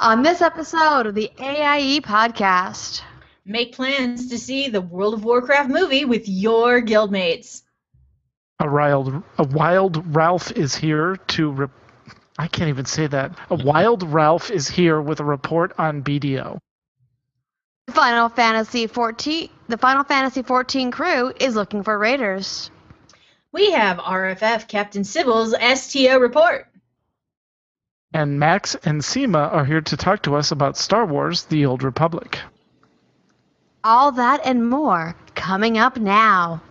on this episode of the AIE podcast. Make plans to see the World of Warcraft movie with your guildmates. A wild, a wild Ralff is here to. Re- I can't even say that. A wild Ralff is here with a report on BDO. Final Fantasy 14. The Final Fantasy 14 crew is looking for raiders. We have RRF Captain Cybyl's STO report. And Max and Sema are here to talk to us about Star Wars The Old Republic. All that and more coming up now.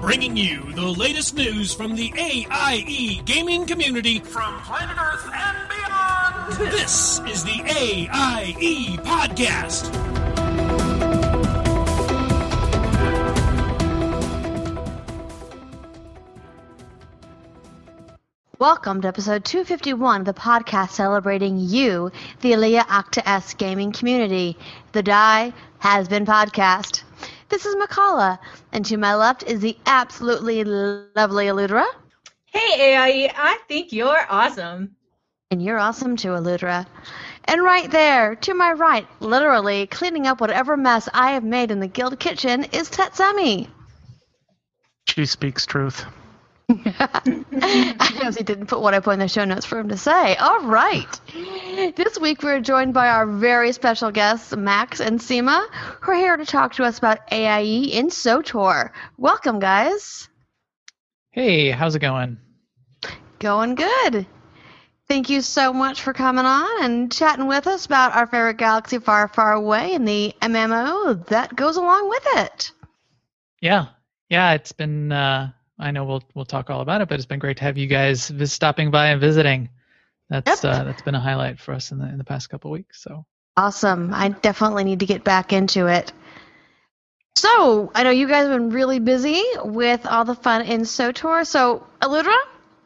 Bringing you the latest news from the AIE gaming community from planet Earth and beyond. This is the AIE Podcast. Welcome to episode 251 of the podcast celebrating you, the Alea Iacta Est gaming community. The Die Has Been podcast. This is Mkallah, and to my left is the absolutely lovely Alludra. Hey, AIE, I think you're awesome. And you're awesome too, Alludra. And right there, to my right, literally cleaning up whatever mess I have made in the guild kitchen, is Tetsemi. She speaks truth. I honestly didn't put what I put in the show notes for him to say. All right. This week we're joined by our very special guests, Max and Sema, who are here to talk to us about AIE in SWTOR. Welcome, guys. Hey, how's it going? Going good. Thank you so much for coming on and chatting with us about our favorite galaxy far, far away and the MMO that goes along with it. Yeah, yeah, it's been. Uh, I know we'll we'll talk all about it, but it's been great to have you guys vis- stopping by and visiting. That's Yep. uh, that's been a highlight for us in the in the past couple weeks. So Awesome. I definitely need to get back into it. So, I know you guys have been really busy with all the fun in SWTOR. So, Alludra,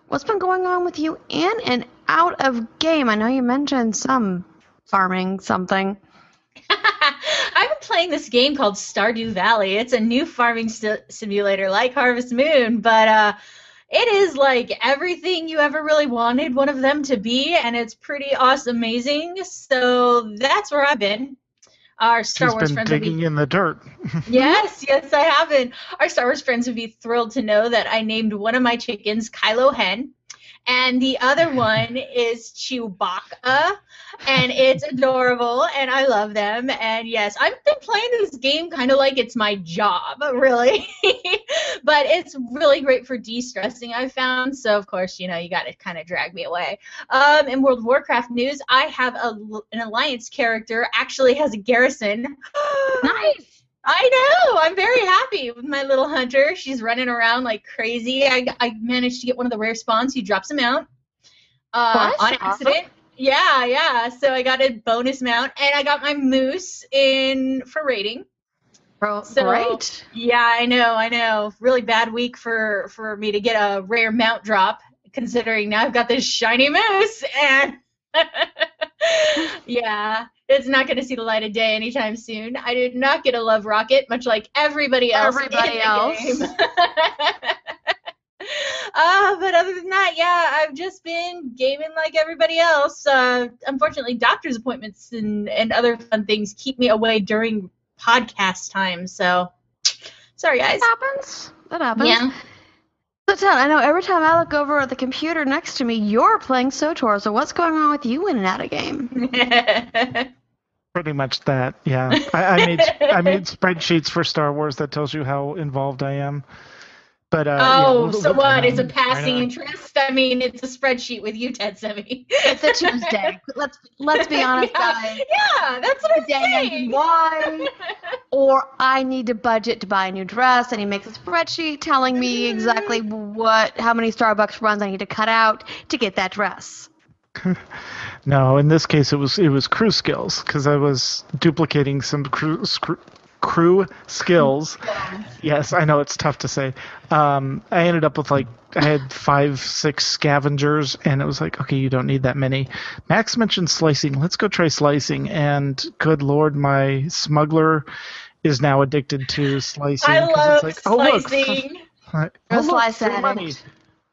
what's been going on with you in and out of game? I know you mentioned some farming something. I've been playing this game called Stardew Valley. It's a new farming si- simulator like Harvest Moon, but uh, it is like everything you ever really wanted one of them to be, and it's pretty awesome, amazing. So that's where I've been. Our Star She's Wars been friends will be digging in the dirt. yes, yes, I haven't. Our Star Wars friends would be thrilled to know that I named one of my chickens Kylo Hen, and the other one is Chewbacca, and it's adorable, and I love them. And yes, I've been playing this game kind of like it's my job, really, but it's really great for de-stressing. I've found. So of course, you know, you got to kind of drag me away. Um, in World of Warcraft news, I have a, an alliance character actually has a garrison. Nice. I know. I'm very happy with my little hunter. She's running around like crazy. I, I managed to get one of the rare spawns. He drops a mount uh, on accident. Yeah, yeah. So I got a bonus mount, and I got my moose in for raiding. Bro, So- right. Yeah, I know, I know. Really bad week for for me to get a rare mount drop, considering now I've got this shiny moose, and yeah, it's not going to see the light of day anytime soon. I did not get a love rocket, much like everybody else. in Everybody the else. game. Uh, but other than that, yeah, I've just been gaming like everybody else. Uh, unfortunately, doctor's appointments and, and other fun things keep me away during podcast time. So, sorry, guys. That happens. That happens. Yeah. So, Ted, I know every time I look over at the computer next to me, you're playing SWTOR. So, what's going on with you in and out of game? Pretty much that. Yeah, I, I made I made spreadsheets for Star Wars that tells you how involved I am. But uh, yeah, oh, we'll- so what? It's a passing on. interest? I mean, it's a spreadsheet with you, Tetsemi. It's a Tuesday. let's let's be honest, yeah, guys. Yeah, that's what I'm Day saying. Y, or I need to budget to buy a new dress, and he makes a spreadsheet telling me exactly what, how many Starbucks runs I need to cut out to get that dress. No, in this case it was it was crew skills because I was duplicating some crew screw, crew skills. Yes, I know it's tough to say. Um, I ended up with like I had five, six scavengers, and it was like, okay, you don't need that many. Max mentioned slicing. Let's go try slicing, and good lord, my smuggler is now addicted to slicing. I love it's like, oh look, slicing. Like, oh, look, slice at money. it.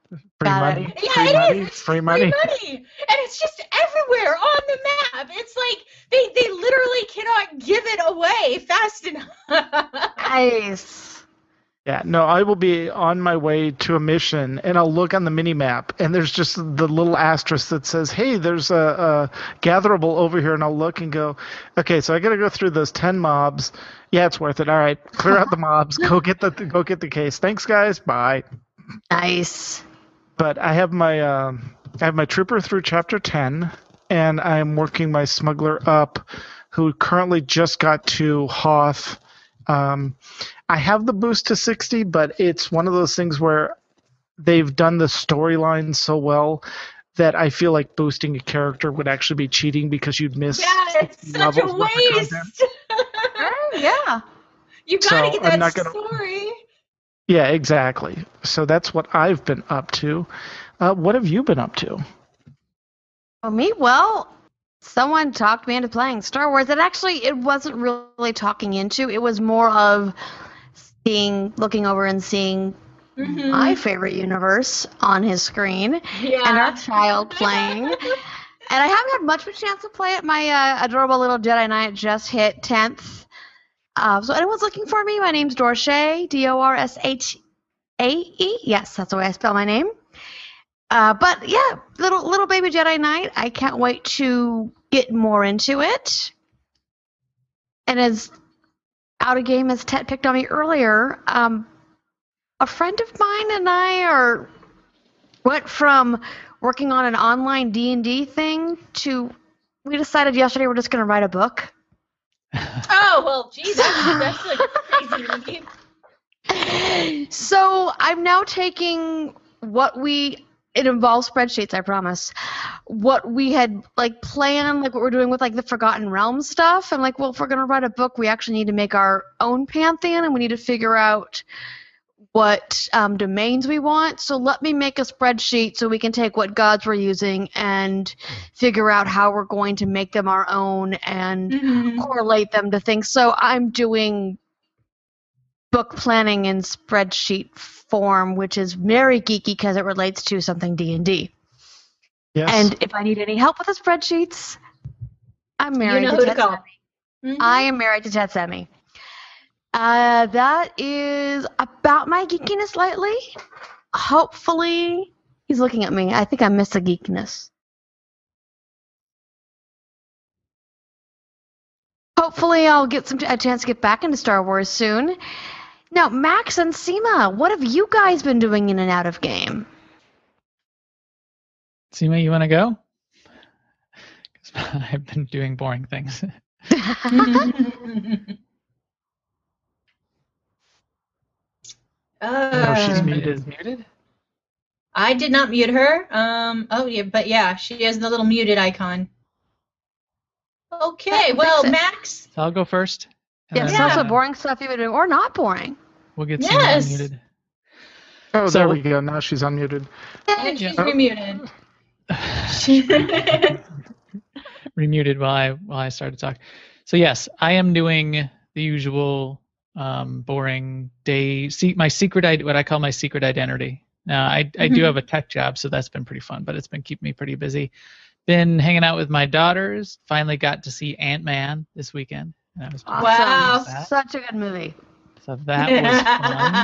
Free Got money. it. Yeah, free it money. is. It's Free money. and it's just everywhere on the map. It's like they they literally cannot give it away fast enough. Nice. Yeah, no, I will be on my way to a mission, and I'll look on the mini map, and there's just the little asterisk that says, "Hey, there's a, a gatherable over here," and I'll look and go, "Okay, so I got to go through those ten mobs. Yeah, it's worth it. All right, clear out the mobs. Go get the go get the case. Thanks, guys. Bye." Nice. But I have my um, I have my trooper through chapter ten, and I'm working my smuggler up, who currently just got to Hoth. Um, I have the boost to 60, but it's one of those things where they've done the storyline so well that I feel like boosting a character would actually be cheating because you'd miss. yeah, it's such a levels worth of waste. content. Oh, yeah. you gotta So, get that not gonna- story. Yeah, exactly. So that's what I've been up to. Uh, what have you been up to? Oh, me? Well, someone talked me into playing Star Wars. It actually, it wasn't really talking into. It was more of seeing, looking over and seeing Mhm. my favorite universe on his screen yeah. and our child playing. And I haven't had much of a chance to play it. My uh, adorable little Jedi Knight just hit 10th. Uh, so anyone's looking for me, my name's Dorshay, D-O-R-S-H-A-E. Yes, that's the way I spell my name. Uh, but yeah, little little baby Jedi Knight. I can't wait to get more into it. And as out of game as Tet picked on me earlier, um, a friend of mine and I are went from working on an online D&D thing to we decided yesterday we're just going to write a book. Oh well, geez, that's, like crazy. So I'm now taking what we it involves spreadsheets, I promise. What we had like planned, like what we're doing with like the Forgotten Realm stuff. I'm like, well, if we're gonna write a book, we actually need to make our own pantheon, and we need to figure out what um, domains we want. So let me make a spreadsheet so we can take what gods we're using and figure out how we're going to make them our own and Mhm. correlate them to things. So I'm doing book planning in spreadsheet form, which is very geeky because it relates to something D and D. Yes. And if I need any help with the spreadsheets, I'm married know to who to Ted call. Semi. Mhm. I am married to Tetsemi. Uh, that is about my geekiness lately. Hopefully, he's looking at me. I think I miss the geekiness. Hopefully, I'll get some a chance to get back into Star Wars soon. Now, Max and Sema, what have you guys been doing in and out of game? Sema, you want to go? 'Cause I've been doing boring things. No, she's Uh, muted. Is muted. I did not mute her. Um. Oh yeah, but yeah, she has the little muted icon. Okay. Fix Well. Max. So I'll go first. yeah, then, it's also uh, boring stuff you've been doing, or not boring. We'll get Yes. Sema unmuted. Oh, So- there we go. Now she's unmuted. And Yeah. she's remuted. remuted while I while I started to talk. So yes, I am doing the usual um, boring day. See my secret, id- what I call my secret identity. Now I I do Mhm. have a tech job, so that's been pretty fun, but it's been keeping me pretty busy. Been hanging out with my daughters. Finally got to see Ant Man this weekend. And I was Awesome. Wow. Such a good movie. So that was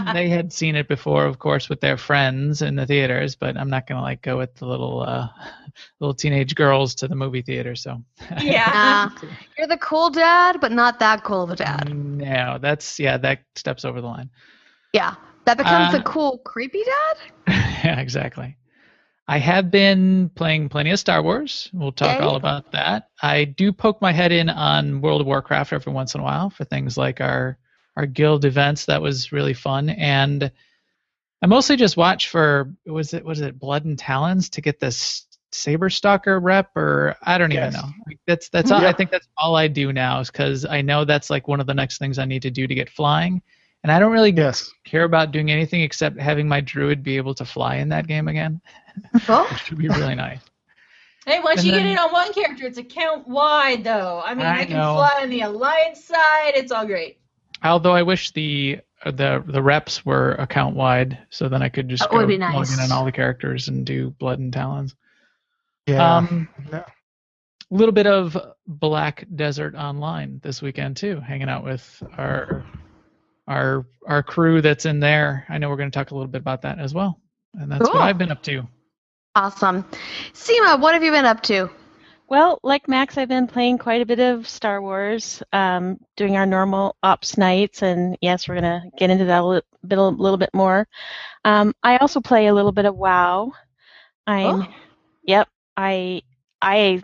fun. they had seen it before, of course, with their friends in the theaters, but I'm not gonna like go with the little uh, little teenage girls to the movie theater. So yeah. You're the cool dad, but not that cool of a dad. No, that's yeah, that steps over the line. Yeah. That becomes Uh, the cool, creepy dad? yeah, exactly. I have been playing plenty of Star Wars. We'll talk Yay. all about that. I do poke my head in on World of Warcraft every once in a while for things like our our guild events. That was really fun, and I mostly just watch for was it was it Blood and Talons to get this Saber Stalker rep, or I don't even Yes. know. Like, That's that's mm-hmm. all, I think that's all I do now is because I know that's like one of the next things I need to do to get flying, and I don't really Yes. care about doing anything except having my druid be able to fly in that game again, Cool. which would be really nice. Hey, once And you then- get it on one character, it's account wide though. I mean, I, I can know. fly on the alliance side. It's all great. Although I wish the the the reps were account wide, so then I could just That go would be log in on all the characters and do blood and talons. Yeah. Um, no. a little bit of Black Desert Online this weekend too, hanging out with our our our crew that's in there. I know we're going to talk a little bit about that as well, and that's Cool. what I've been up to. Awesome. Sema, what have you been up to? Well, like Max, I've been playing quite a bit of Star Wars, um, doing our normal ops nights, and yes, we're gonna get into that a little bit, a little bit more. Um, I also play a little bit of WoW. I'm, Oh. yep, I, I,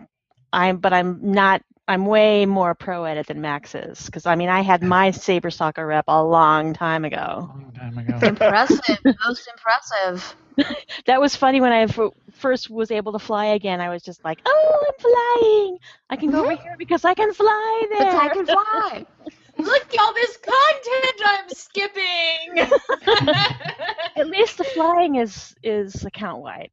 I'm, but I'm not. I'm way more pro at it than Max is, because I mean, I had my Saber Stalker rep a long time ago. long time ago. Impressive. Most impressive. That was funny when I f- first was able to fly again. I was just like, "Oh, I'm flying! I can go over here because I can fly there." But I can fly. Look at all this content I'm skipping. At least the flying is is account wide.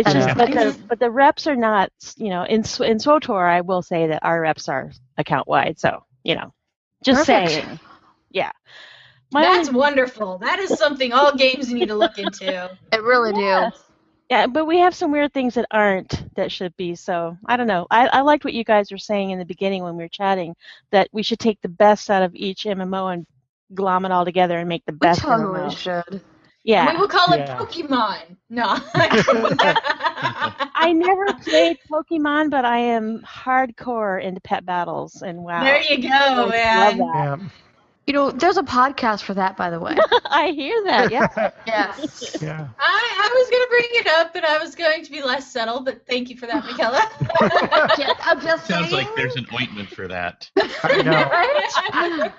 It's just, is but the but the reps are not. You know, in in SWTOR, I will say that our reps are account wide. So you know, just Perfect. saying. Yeah. My That's only- wonderful. That is something all games need to look into. It really Yes. Yeah, but we have some weird things that aren't that should be. So I don't know. I, I liked what you guys were saying in the beginning when we were chatting that we should take the best out of each MMO and glom it all together and make the do. We best totally MMO. should. Yeah. We will call it Yeah. Pokemon. No. I never played Pokemon, but I am hardcore into pet battles and wow. There you go, I man. love Yeah. You know, there's a podcast for that, by the way. I hear that. Yeah. yes. yeah. I, I was going to bring it up, and I was going to be less subtle, but thank you for that, Mkallah. I'm just Sounds saying. like there's an ointment for that. I know. Right?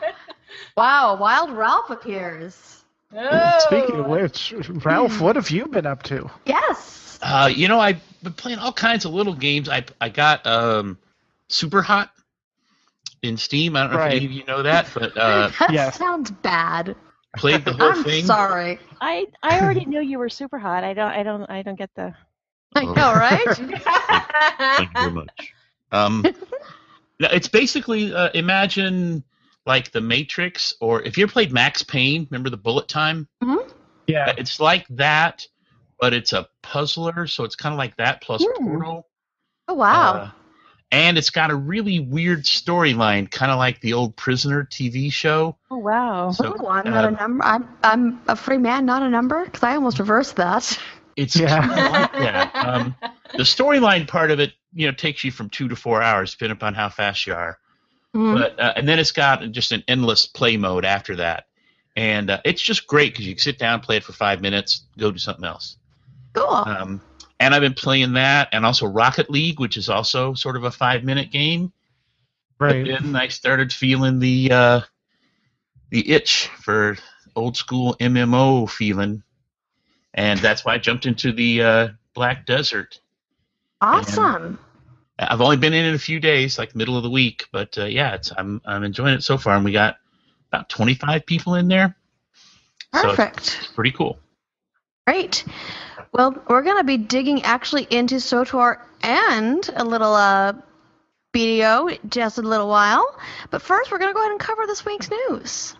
Wow, Wild Ralff appears. Oh. Speaking of which, Ralff, what have you been up to? Yes. Uh, you know, I've been playing all kinds of little games. I I got um, Super Hot in Steam. I don't know Right. if any of you know that, but uh, that yes. sounds bad. played the whole I'm thing. sorry. I I already knew you were super hot. I don't I don't I don't get the I know, right? Thank you very much. Um, it's basically uh, imagine like the Matrix, or if you ever played Max Payne, remember the bullet time? Yeah. It's like that, but it's a puzzler, so it's kind of like that plus Hmm. Portal. Oh wow. Uh, and it's got a really weird storyline, kind of like the old Prisoner TV show. Oh wow. So oh, I'm not uh, a number. I'm I'm a free man, not a number. Because I almost reversed that. it's Yeah. like that. Um, the storyline part of it, you know, takes you from two to four hours, depending upon how fast you are. Mhm. But uh, and then it's got just an endless play mode after that, and uh, it's just great because you can sit down, play it for five minutes, go do something else. Cool. Um, and I've been playing that, and also Rocket League, which is also sort of a five minute game. Right. But then I started feeling the uh, the itch for old school MMO feeling, and that's why I jumped into the uh, Black Desert. awesome. I've only been in it a few days, like middle of the week, but uh, yeah, it's I'm I'm enjoying it so far, and we got about 25 people in there. So it's Perfect. pretty cool. Great. Well, we're going to be digging actually into SWTOR and a little uh, BDO just a little while. But first, we're going to go ahead and cover this week's news.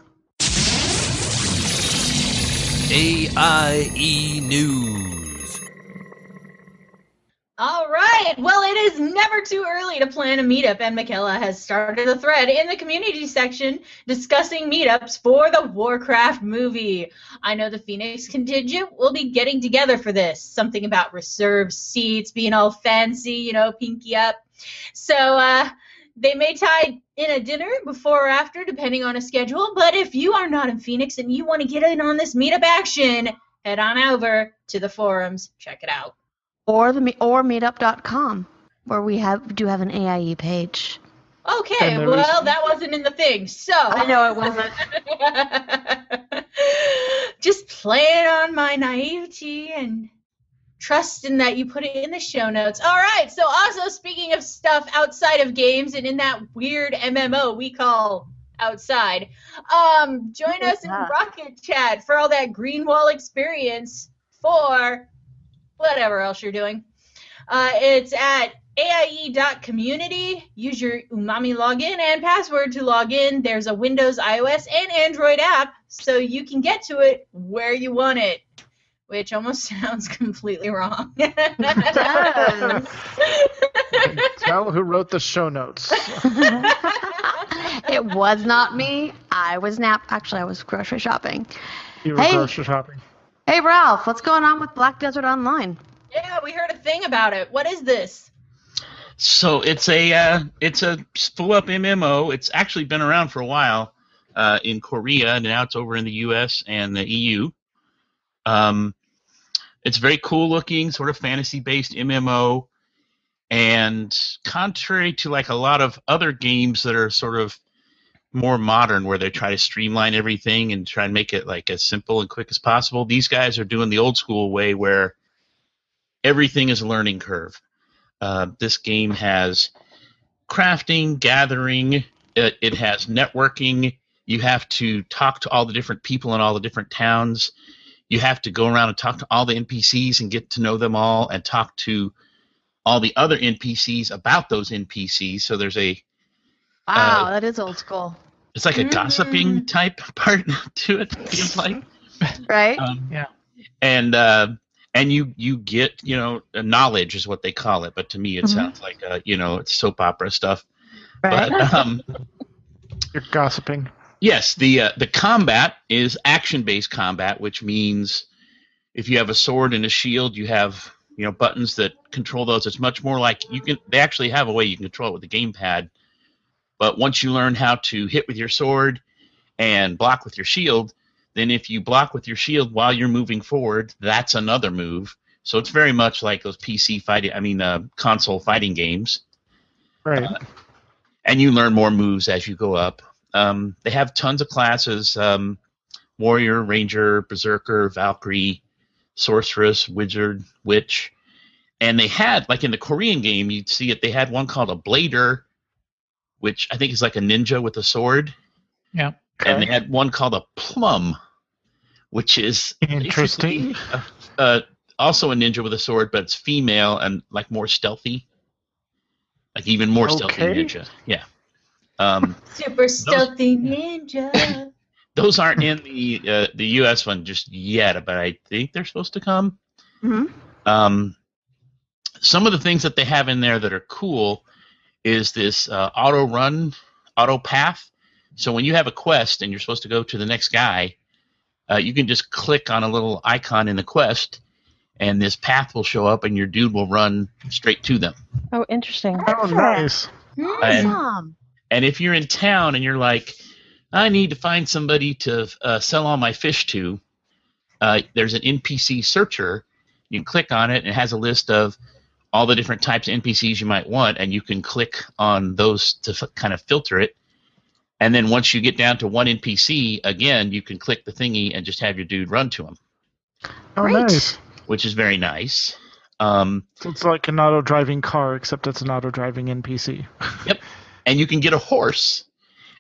AIE E News. All right. Well, it is never too early to plan a meetup, and Mkallah has started a thread in the community section discussing meetups for the Warcraft movie. I know the Phoenix contingent will be getting together for this. Something about reserved seats, being all fancy, you know, pinky up. So, uh, they may tie in a dinner before or after, depending on a schedule. But if you are not in Phoenix and you want to get in on this meetup action, head on over to the forums. Check it out. Or the or meetup.com, where we have do have an AIE page. Okay, And was- well, that wasn't in the thing. So I know it wasn't. just playing on my naivety and trusting that you put it in the show notes. All right. So also speaking of stuff outside of games and in that weird MMO we call outside, um, join What is us in? Rocket Chat for all that green wall experience for whatever else you're doing. Uh, it's at AIE.community. Use your Umami login and password to log in. There's a Windows, iOS, and Android app, so you can get to it where you want it, which almost sounds completely wrong. Tell who wrote the show notes. it was not me. I was nap. Actually, I was grocery shopping. You were Hey. grocery shopping. Hey, Ralff, what's going on with Black Desert Online? yeah, we heard a thing about it. What is this? So it's a uh, it's a full up MMO. It's actually been around for a while uh, in Korea, and now it's over in the U.S. and the EU. Um, it's very cool looking, sort of fantasy based MMO, and contrary to like a lot of other games that are sort of more modern, where they try to streamline everything and try and make it like as simple and quick as possible, these guys are doing the old school way where everything is a learning curve. Uh, this game has crafting, gathering, it, it has networking. You have to talk to all the different people in all the different towns. You have to go around and talk to all the NPCs and get to know them all and talk to all the other NPCs about those NPCs. So there's a Wow, Uh, that is old school, it's like a gossiping type part to it. Feels like right? um, Yeah. and uh, and you you get you know knowledge is what they call it, but to me it Mhm. sounds like uh, you know it's soap opera stuff. right. But um, You're gossiping. yes, the uh, the combat is action based combat, which means if you have a sword and a shield, you have you know buttons that control those. It's much more like you can. They actually have a way you can control it with the gamepad. But once you learn how to hit with your sword and block with your shield, then if you block with your shield while you're moving forward, that's another move. So it's very much like those PC fighting, I mean, uh, console fighting games Right. and you learn more moves as you go up. Um, they have tons of classes: um, warrior, ranger, berserker, valkyrie, sorceress, wizard, witch. And they had, like in the Korean game, you'd see it. They had one called a blader, which I think is like a ninja with a sword, Yeah. Okay. and they had one called a plum, which is Interesting. basically, uh, uh, also a ninja with a sword, but it's female and like more stealthy, like even more stealthy ninja. Yeah. Um, Super stealthy ninja. those aren't in the uh, the U.S. one just yet, but I think they're supposed to come. Mhm. Um, some of the things that they have in there that are cool is this uh, auto run, auto path. So when you have a quest and you're supposed to go to the next guy, uh, you can just click on a little icon in the quest, and this path will show up, and your dude will run straight to them. Oh, interesting. Oh, nice. And- And if you're in town and you're like, I need to find somebody to uh, sell all my fish to, uh, there's an NPC searcher. You can click on it, and it has a list of all the different types of NPCs you might want, and you can click on those to f- kind of filter it. And then once you get down to one NPC, again, you can click the thingy and just have your dude run to him, Oh, Great. nice. which is very nice. Um, So it's like an auto driving car, except it's an auto driving NPC. Yep. And you can get a horse.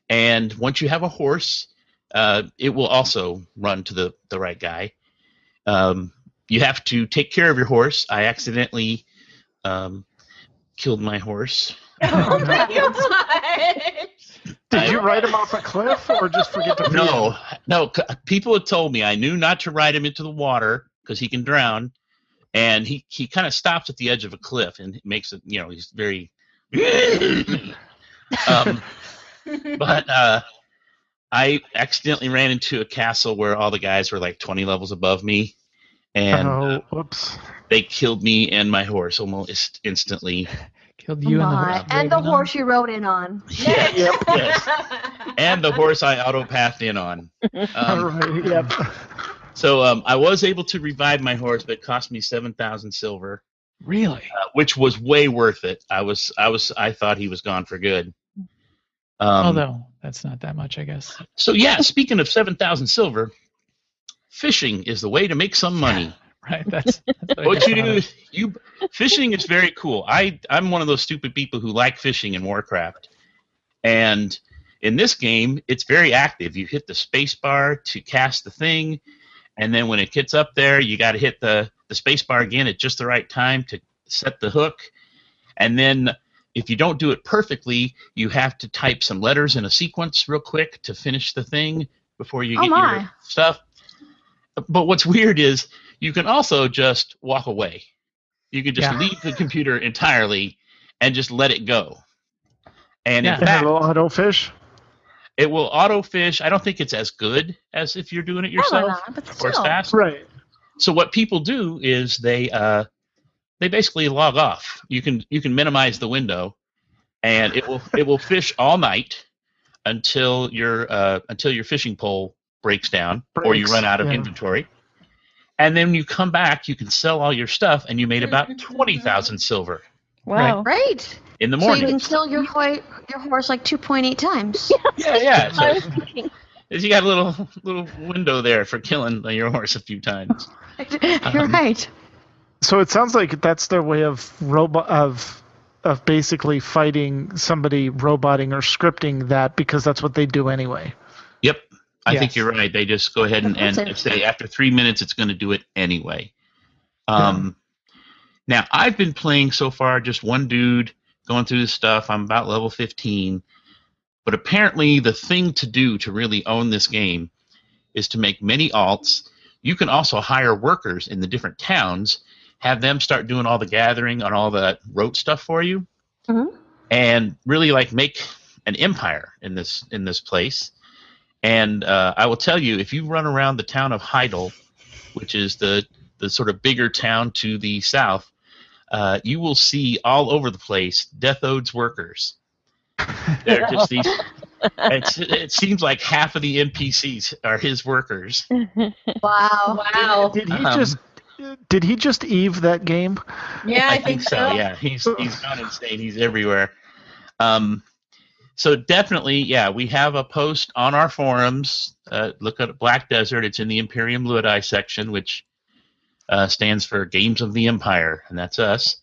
And once you have a horse, uh, it will also run to the, the right guy. Um, you have to take care of your horse. I accidentally um, killed my horse. oh my god. Did you ride him off a cliff or just forget to feed him? No, no. People had told me I knew not to ride him into the water because he can drown, and he he kind of stops at the edge of a cliff and makes it. You know, he's very. um, but uh, I accidentally ran into a castle where all the guys were like 20 levels above me, and oh, whoops. they killed me and my horse almost instantly. Killed you and the horse. and the Raven on. horse you rode in on. Yes, yes. And the horse I autopathed in on. All Um, right. Yep. so um, I was able to revive my horse, but it cost me 7,000 silver. Really? uh, which was way worth it. I was, I was, I thought he was gone for good. Um, Although that's not that much, I guess. so yeah, speaking of seven thousand silver, fishing is the way to make some money. Right. That's, that's what, What you do, it. you fishing is very cool. I I'm one of those stupid people who like fishing in Warcraft, and in this game, it's very active. You hit the space bar to cast the thing, and then when it gets up there, you got to hit the the space bar again at just the right time to set the hook, And then if you don't do it perfectly, you have to type some letters in a sequence real quick to finish the thing before you Oh, get my. your stuff. But what's weird is you can also just walk away. You can just Yeah. leave the computer entirely and just let it go. And Yeah. in fact, it'll auto fish. it will auto fish. I don't think it's as good as if you're doing it yourself Probably not, but or still. fast. Right. So what people do is they uh, they basically log off. You can you can minimize the window, and it will it will fish all night until your uh, until your fishing pole breaks down or you run out of yeah. inventory. And then you come back, you can sell all your stuff, and you made about twenty thousand silver Wow. Great. in the morning. So you can kill your hoi- your horse like 2.8 times. yeah, yeah. I So was thinking. you got a little little window there for killing your horse a few times. You're Um, right. So it sounds like that's their way of robot of of basically fighting somebody roboting or scripting that because that's what they do anyway. I think you're right. They just go ahead and, and say after three minutes it's going to do it anyway. Um, Now I've been playing so far just one dude going through the stuff. I'm about level 15, but apparently the thing to do to really own this game is to make many alts. You can also hire workers in the different towns, have them start doing all the gathering on all the rote stuff for you, Mhm. and really like make an empire in this in this place. And uh, I will tell you, if you run around the town of Heidel, which is the the sort of bigger town to the south, uh, you will see all over the place Death Ode's workers. They're just these. It's, it seems like half of the NPCs are his workers. Wow. Wow. Did he Um, just did he just Eve that game? Yeah, I, think, so. Yeah, he's he's gone insane. He's everywhere. Um, so definitely, yeah, we have a post on our forums. Uh, look at Black Desert. It's in the Imperium Luidi section, which uh, stands for Games of the Empire, and that's us.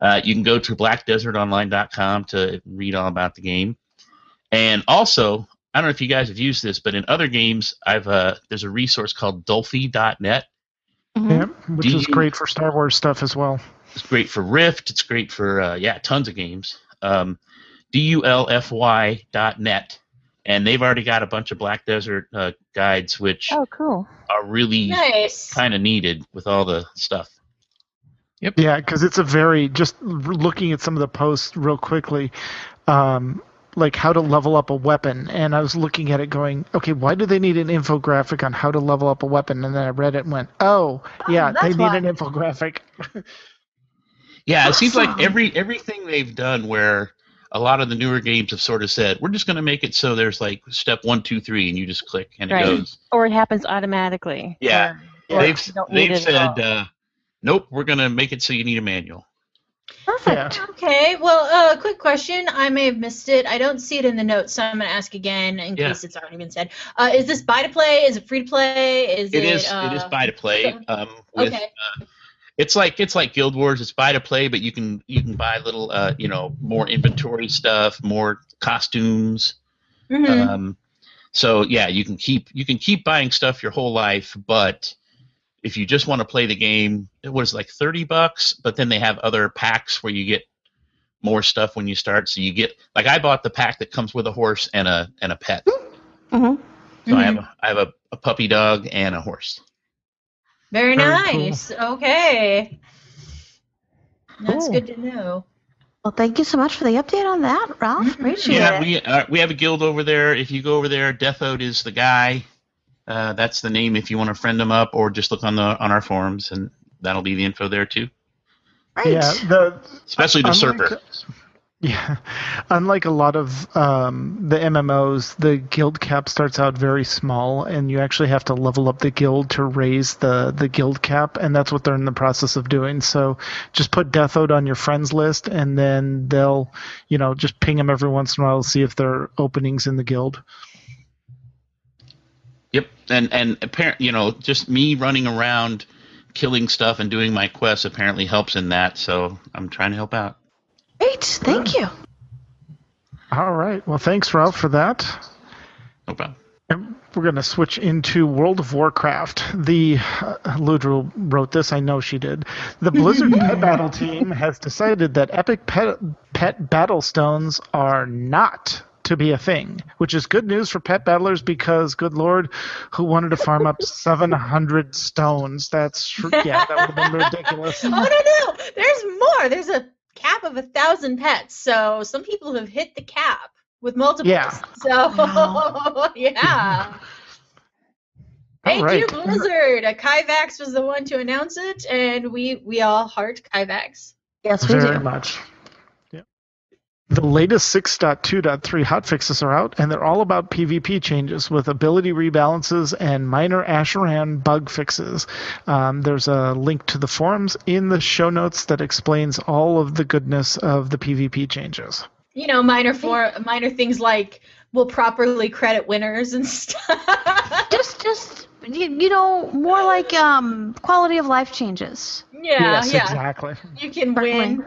Uh, you can go to blackdesertonline.com to read all about the game. And also, I don't know if you guys have used this, but in other games, I've uh, there's a resource called Dulfy.net. Mhm. Yeah, which Do is you- great for Star Wars stuff as well. It's great for Rift. It's great for uh, yeah, tons of games. Um, D-U-L-F-Y dot net, and they've already got a bunch of Black Desert uh, guides, which Oh, cool. are really Nice. kind of needed with all the stuff. Yep. Yeah, because it's a very just looking at some of the posts real quickly, um, like how to level up a weapon, and I was looking at it going, okay, why do they need an infographic on how to level up a weapon? And then I read it and went, oh, yeah, that's they need why. an infographic. Yeah, it seems like every everything they've done where a lot of the newer games have sort of said we're just going to make it so there's like step one, two, three, and you just click and it Right. goes. Or it happens automatically. Yeah. Or- or they've you don't need they've it at all. said uh, nope, we're going to make it so you need a manual. Perfect. Okay, well, uh, quick question. I may have missed it. I don't see it in the notes, so I'm going to ask again in Yeah. case it's already been said. Uh, is this buy to play? Is it free to play? Is It it? is uh, it is buy to play. Um, with Okay. It's like it's like Guild Wars. It's buy to play, but you can you can buy little uh, you know more inventory stuff, more costumes. mhm. Um, so yeah, you can keep you can keep buying stuff your whole life, but if you just want to play the game, it was like thirty bucks. But then they have other packs where you get more stuff when you start. So you get like I bought the pack that comes with a horse and a and a pet. hmm So I Mhm. have a, I have a, a puppy dog and a horse. Very Very cool. nice. Okay. That's Cool. good to know. Well, thank you so much for the update on that, Ralff. Mhm. Appreciate Yeah, it. we uh, we have a guild over there. If you go over there, Death Ode is the guy. Uh, that's the name if you want to friend him up, or just look on the on our forums, and that'll be the info there too. Right. Yeah, the Especially the Unlike- Serper. Yeah, unlike a lot of um, the MMOs, the guild cap starts out very small, and you actually have to level up the guild to raise the the guild cap, and that's what they're in the process of doing. So just put Death Ode on your friends list, and then they'll, you know, just ping them every once in a while to see if there are openings in the guild. Yep, and and apparently, you know, just me running around, killing stuff and doing my quests apparently helps in that. So I'm trying to help out. Great. Thank you. All right. Well, thanks, Ralff, for that. No problem. And we're going to switch into World of Warcraft. The uh, Ludra wrote this, I know she did. The Blizzard Pet Battle team has decided that epic pet, pet battle stones are not to be a thing, which is good news for pet battlers because, good lord, who wanted to farm up 700 stones? That's yeah, that would have been ridiculous. oh no, no, there's more. There's a cap of a thousand pets, so some people have hit the cap with multiples. Yeah. So yeah. Thank you. Blizzard. Kyvax was the one to announce it, and we we all heart Kyvax. Yes, we Very do. much. Yeah. The latest 6.2.3 hotfixes are out, and they're all about PvP changes with ability rebalances and minor Ashran bug fixes. Um, there's a link to the forums in the show notes that explains all of the goodness of the PvP changes. You know, minor for minor things like we'll properly credit winners and stuff. Just, just you, you know, more like um quality of life changes. yeah, yes, yeah. exactly. You can win.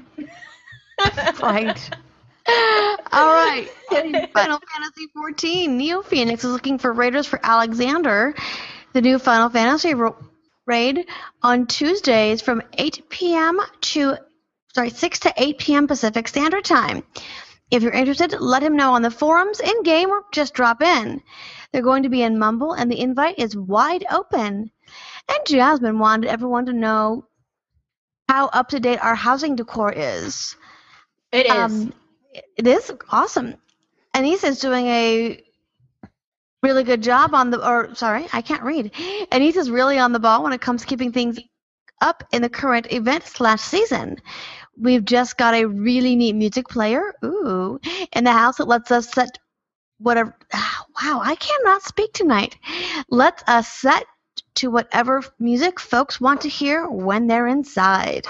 Right. All right. In Final Fantasy XIV, Neo Phoenix is looking for raiders for Alexander, the new Final Fantasy ro- raid on Tuesdays from 8 p.m. to sorry 6 to 8 p.m. Pacific Standard Time. If you're interested, let him know on the forums, in game, or just drop in. They're going to be in Mumble, and the invite is wide open. And Jasmine wanted everyone to know how up to date our housing decor is. It is. Um, it is awesome. Anissa's doing a really good job on the, or sorry, I can't read. Anissa's really on the ball when it comes to keeping things up in the current event slash season. We've just got a really neat music player, ooh, in the house that lets us set whatever. Ah, wow, I cannot speak tonight. Lets us set to whatever music folks want to hear when they're inside.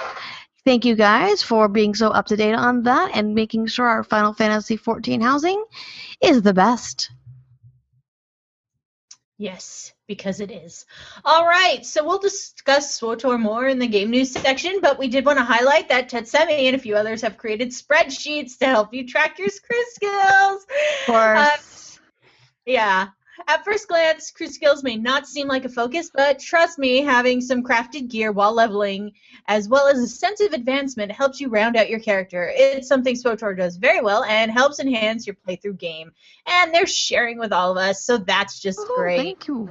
Thank you guys for being so up to date on that and making sure our Final Fantasy XIV housing is the best. Yes, because it is. All right, so we'll discuss SWTOR more in the game news section, but we did want to highlight that Tetsemi and a few others have created spreadsheets to help you track your skills. Of course. Um, yeah. At first glance, crew skills may not seem like a focus, but trust me, having some crafted gear while leveling, as well as a sense of advancement, helps you round out your character. It's something SWTOR does very well and helps enhance your playthrough game. And they're sharing with all of us, so that's just Oh, great. Thank you.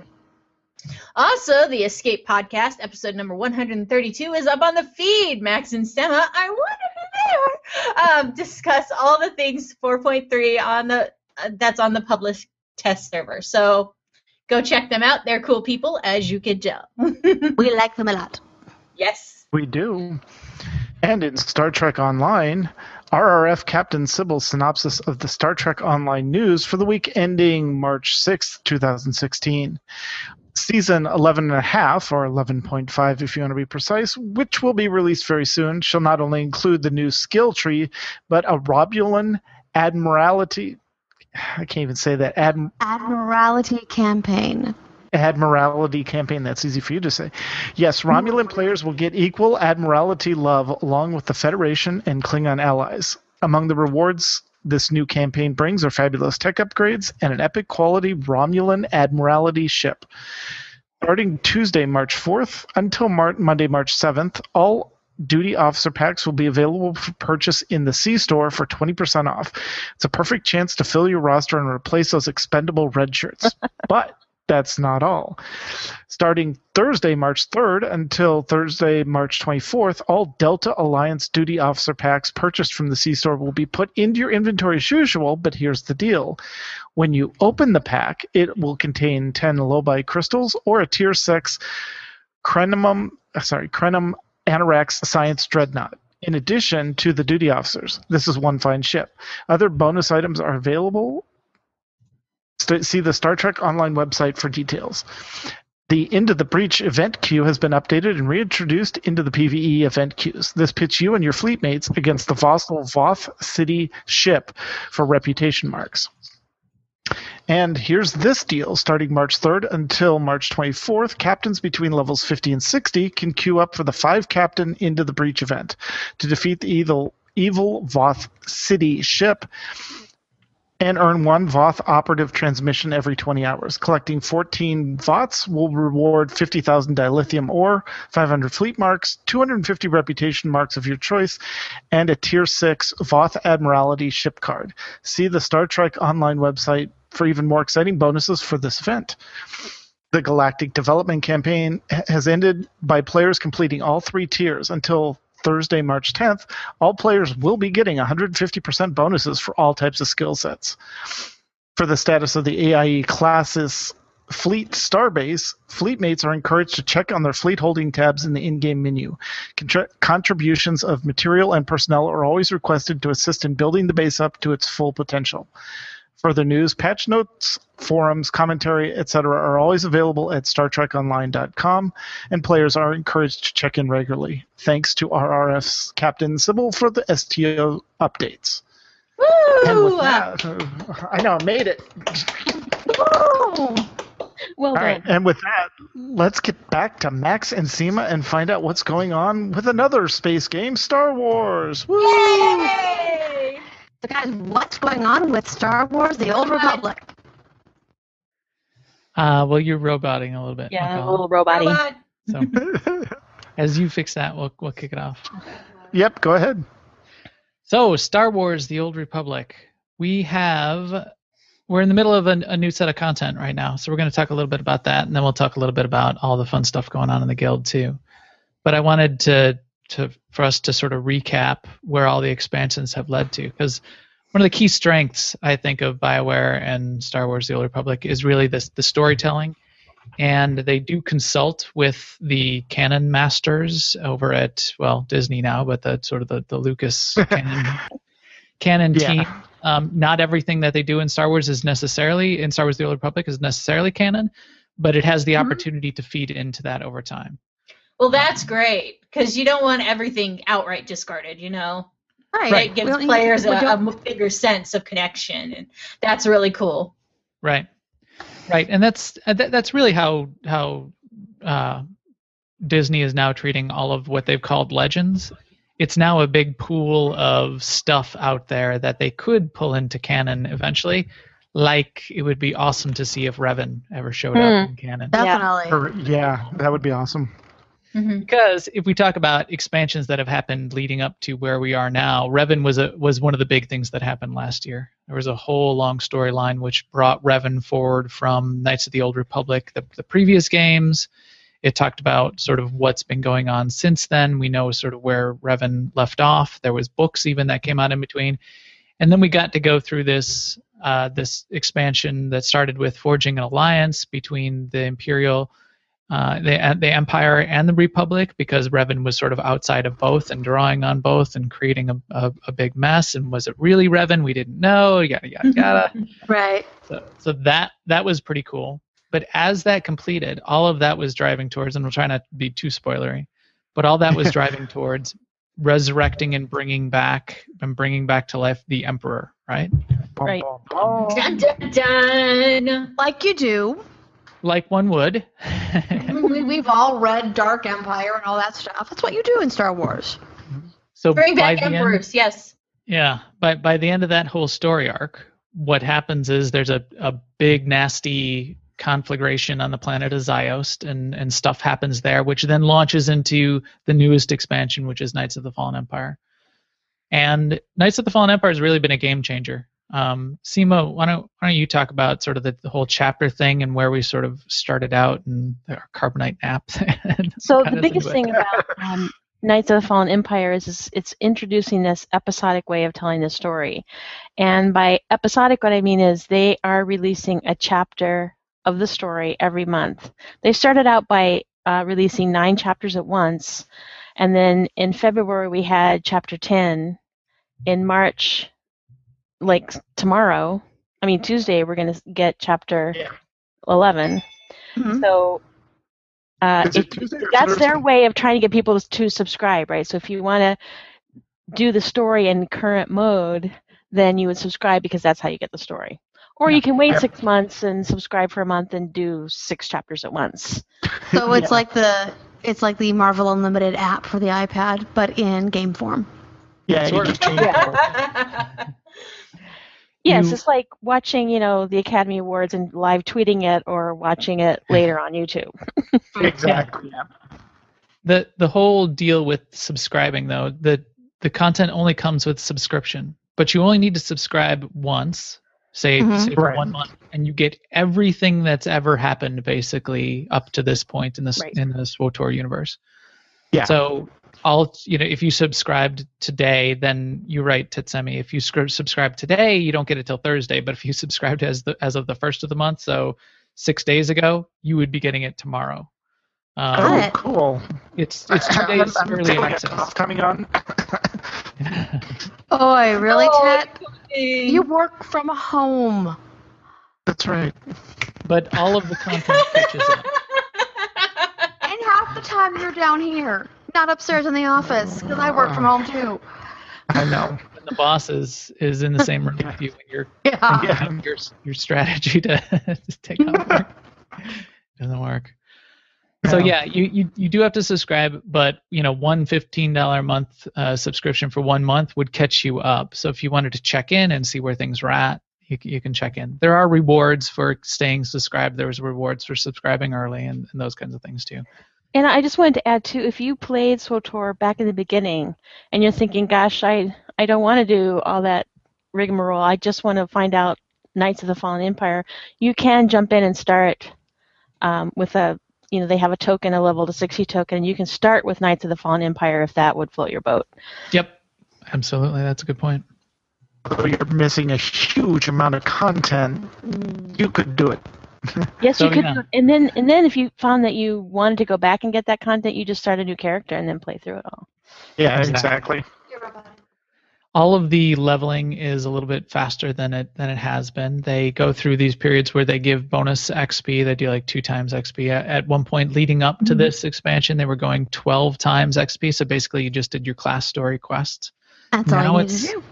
Also, the Escape Podcast, episode number 132, is up on the feed. Max and Sema, I wonder who they are. Um, discuss all the things 4.3 on the uh, that's on the published test server. So go check them out. They're cool people, as you can tell. We like them a lot. yes. We do. And in Star Trek Online, RRF Captain Cybyl's synopsis of the Star Trek Online news for the week ending March 6th, 2016. Season 11 and a half, or 11.5 if you want to be precise, which will be released very soon, shall not only include the new skill tree, but a Romulan Admiralty. I can't even say that. Adm- Admiralty campaign. Admiralty campaign. That's easy for you to say. Yes, Romulan players will get equal Admiralty love along with the Federation and Klingon allies. Among the rewards this new campaign brings are fabulous tech upgrades and an epic quality Romulan Admiralty ship. Starting Tuesday, March 4th until Mar- Monday, March 7th, all duty officer packs will be available for purchase in the C store for 20% off. It's a perfect chance to fill your roster and replace those expendable red shirts. but that's not all. Starting Thursday, March 3rd until Thursday, March 24th, all Delta Alliance duty officer packs purchased from the C store will be put into your inventory as usual, but here's the deal. When you open the pack, it will contain 10 Lobi crystals or a tier 6 Krenim, uh, sorry, Krenim Annorax Science Dreadnought. In addition to the duty officers, this is one fine ship. Other bonus items are available see the Star Trek Online website for details. The End of the Breach event queue has been updated and reintroduced into the PvE event queues. This pits you and your fleet mates against the Vossel Voth City ship for reputation marks. And here's this deal. Starting March 3rd until March 24th, captains between levels 50 and 60 can queue up for the five captain Into the Breach event. To defeat the evil, evil Voth City ship, and earn one VOTH operative transmission every 20 hours. Collecting 14 VOTs will reward 50,000 dilithium ore, 500 fleet marks, 250 reputation marks of your choice, and a Tier 6 VOTH Admiralty ship card. See the Star Trek Online website for even more exciting bonuses for this event. The Galactic Development Campaign has ended by players completing all three tiers until Thursday, March 10th. All players will be getting 150% bonuses for all types of skill sets. For the status of the AIE classes fleet starbase, fleet mates are encouraged to check on their fleet holding tabs in the in-game menu. Contri- contributions of material and personnel are always requested to assist in building the base up to its full potential. Further news, patch notes, forums, commentary, etc. are always available at StarTrekOnline.com, and players are encouraged to check in regularly. Thanks to RRF's Captain Cybyl for the STO updates. Woo! that, I know, I made it. Well All done. right, and with that, let's get back to Max and Sema and find out what's going on with another space game, Star Wars. Woo! Yay! So, guys, what's going on with Star Wars: The Old Republic? Uh, well, you're roboting a little bit. Yeah, a little robot Robot. So as you fix that, we'll we'll kick it off. yep, go ahead. So, Star Wars: The Old Republic. We have we're in the middle of a, a new set of content right now, so we're going to talk a little bit about that, and then we'll talk a little bit about all the fun stuff going on in the guild too. But I wanted to to for us to sort of recap where all the expansions have led to, because one of the key strengths I think of Bioware and Star Wars: The Old Republic is really this the storytelling and they do consult with the canon masters over at well Disney now, but the sort of the, the Lucas canon, canon Yeah. team. Um, not everything that they do in Star Wars is necessarily in Star Wars: The Old Republic is necessarily canon, but it has the Mhm. opportunity to feed into that over time. Well, that's great because you don't want everything outright discarded. You know, Right. it gives don't need- players a, a bigger sense of connection, and that's really cool. Right, right, and that's uh, that, that's really how how uh, Disney is now treating all of what they've called legends. It's now a big pool of stuff out there that they could pull into canon eventually. Like it would be awesome to see if Revan ever showed up in canon. Definitely. Or- yeah, that would be awesome. Hmm Because if we talk about expansions that have happened leading up to where we are now, Revan was a was one of the big things that happened last year. There was a whole long storyline which brought Revan forward from Knights of the Old Republic, the, the previous games. It talked about sort of what's been going on since then. We know sort of where Revan left off. There was books even that came out in between, and then we got to go through this uh, this expansion that started with forging an alliance between the Imperial uh, the the Empire and the Republic because Revan was sort of outside of both and drawing on both and creating a, a, a big mess. And was it really Revan? We didn't know. Yada yada yada. Right. so, so that that was pretty cool. But as that completed, all of that was driving towards, and we'll try not to be too spoilery, but all that was driving towards resurrecting and bringing back and bringing back to life the Emperor, right? Right. bum, bum. Dun dun dun. Like you do. Like one would. we, we've all read Dark Empire and all that stuff. That's what you do in Star Wars. so Bring back the end- emperors. Yes. Yeah, by by the end of that whole story arc, what happens is there's a, a big nasty conflagration on the planet of Ziost and, and stuff happens there, which then launches into the newest expansion, which is Knights of the Fallen Empire. And Knights of the Fallen Empire has really been a game changer. Um, Sema, why don't why don't you talk about sort of the, the whole chapter thing and where we sort of started out and our carbonite nap? and So the biggest thing about um, Knights of the Fallen Empire is, is it's introducing this episodic way of telling the story, and by episodic, what I mean is they are releasing a chapter of the story every month. They started out by uh, releasing nine chapters at once, and then in February we had chapter ten. In March, like tomorrow, I mean Tuesday, we're going to get chapter Yeah. eleven. Mhm. So. Uh, if- that's Thursday? their way of trying to get people to subscribe, right? So if you want to do the story in current mode, then you would subscribe because that's how you get the story. Or Yeah. you can wait Yeah. six months and subscribe for a month and do six chapters at once. So it's Yeah. like the it's like the Marvel Unlimited app for the iPad, but in game form. Yeah, you Sort just of. change it. Yes, You- it's like watching, you know, the Academy Awards and live tweeting it or watching it later on YouTube. Exactly. Yeah. the the whole deal with subscribing though the the content only comes with subscription but you only need to subscribe once say, Mhm. say for Right. one month and you get everything that's ever happened basically up to this point in this Right. in the SWTOR universe Yeah. so all you know if you subscribed today then you write right Tetsemi if you scri- subscribe today you don't get it till Thursday but if you subscribed as the as of the first of the month so six days ago you would be getting it tomorrow um, Oh, cool. it's it's two I'm- days I'm early access. cough coming on. Boy, really, Oh, Ted? You work from home. That's right. but all of the content catches up. And half the time you're down here, not upstairs in the office, because I work from home too. I know. When the boss is is in the same room with you, and you're Yeah. Yeah. your your strategy to, to take on work doesn't work. So yeah, you, you you do have to subscribe, but you know, one fifteen dollar a month uh, subscription for one month would catch you up. So if you wanted to check in and see where things are at, you, you can check in. There are rewards for staying subscribed. There's rewards for subscribing early and, and those kinds of things too. And I just wanted to add too, if you played SWTOR back in the beginning and you're thinking, gosh, I I don't want to do all that rigmarole. I just want to find out Knights of the Fallen Empire. You can jump in and start um, with a you know they have a token, a level to 60 token. and You can start with Knights of the Fallen Empire if that would float your boat. Yep, absolutely. That's a good point. Though you're missing a huge amount of content, you could do it. Yes, So, you could. yeah. And then and then if you found that you wanted to go back and get that content, you just start a new character and then play through it all. Yeah, Exactly. exactly. all of the leveling is a little bit faster than it than it has been. They go through these periods where they give bonus XP. They do like two times XP. At, at one point, leading up to Mhm. this expansion, they were going twelve times XP. So basically, you just did your class story quests. That's all you need to do.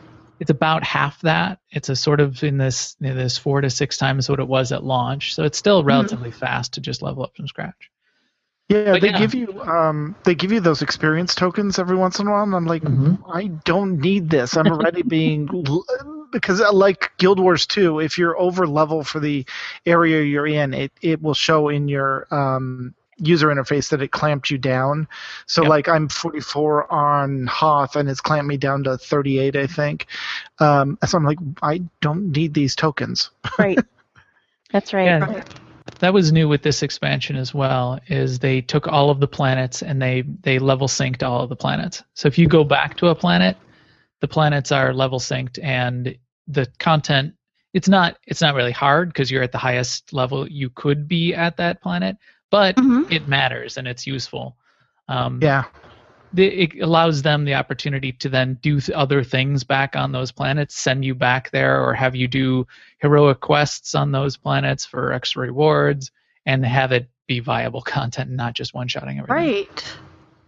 It's about half that. It's a sort of in this in this four to six times what it was at launch. So it's still relatively fast to just level up from scratch. Yeah, But they yeah. give you um they give you those experience tokens every once in a while, and I'm like, Mhm. I don't need this. I'm already being because uh, like Guild Wars 2, if you're over level for the area you're in, it it will show in your um user interface that it clamped you down. So Yep. like I'm 44 on Hoth and it's clamped me down to 38, I think. Um, so I'm like, I don't need these tokens. Right. That's right. Yeah, that was new with this expansion as well. Is they took all of the planets and they they level synced all of the planets. So if you go back to a planet, the planets are level synced and the content. It's not it's not really hard because you're at the highest level you could be at that planet, but Mhm. it matters and it's useful. Um, Yeah. the, it allows them the opportunity to then do th- other things back on those planets, send you back there, or have you do heroic quests on those planets for extra rewards, and have it be viable content, not just one-shotting everything. Right.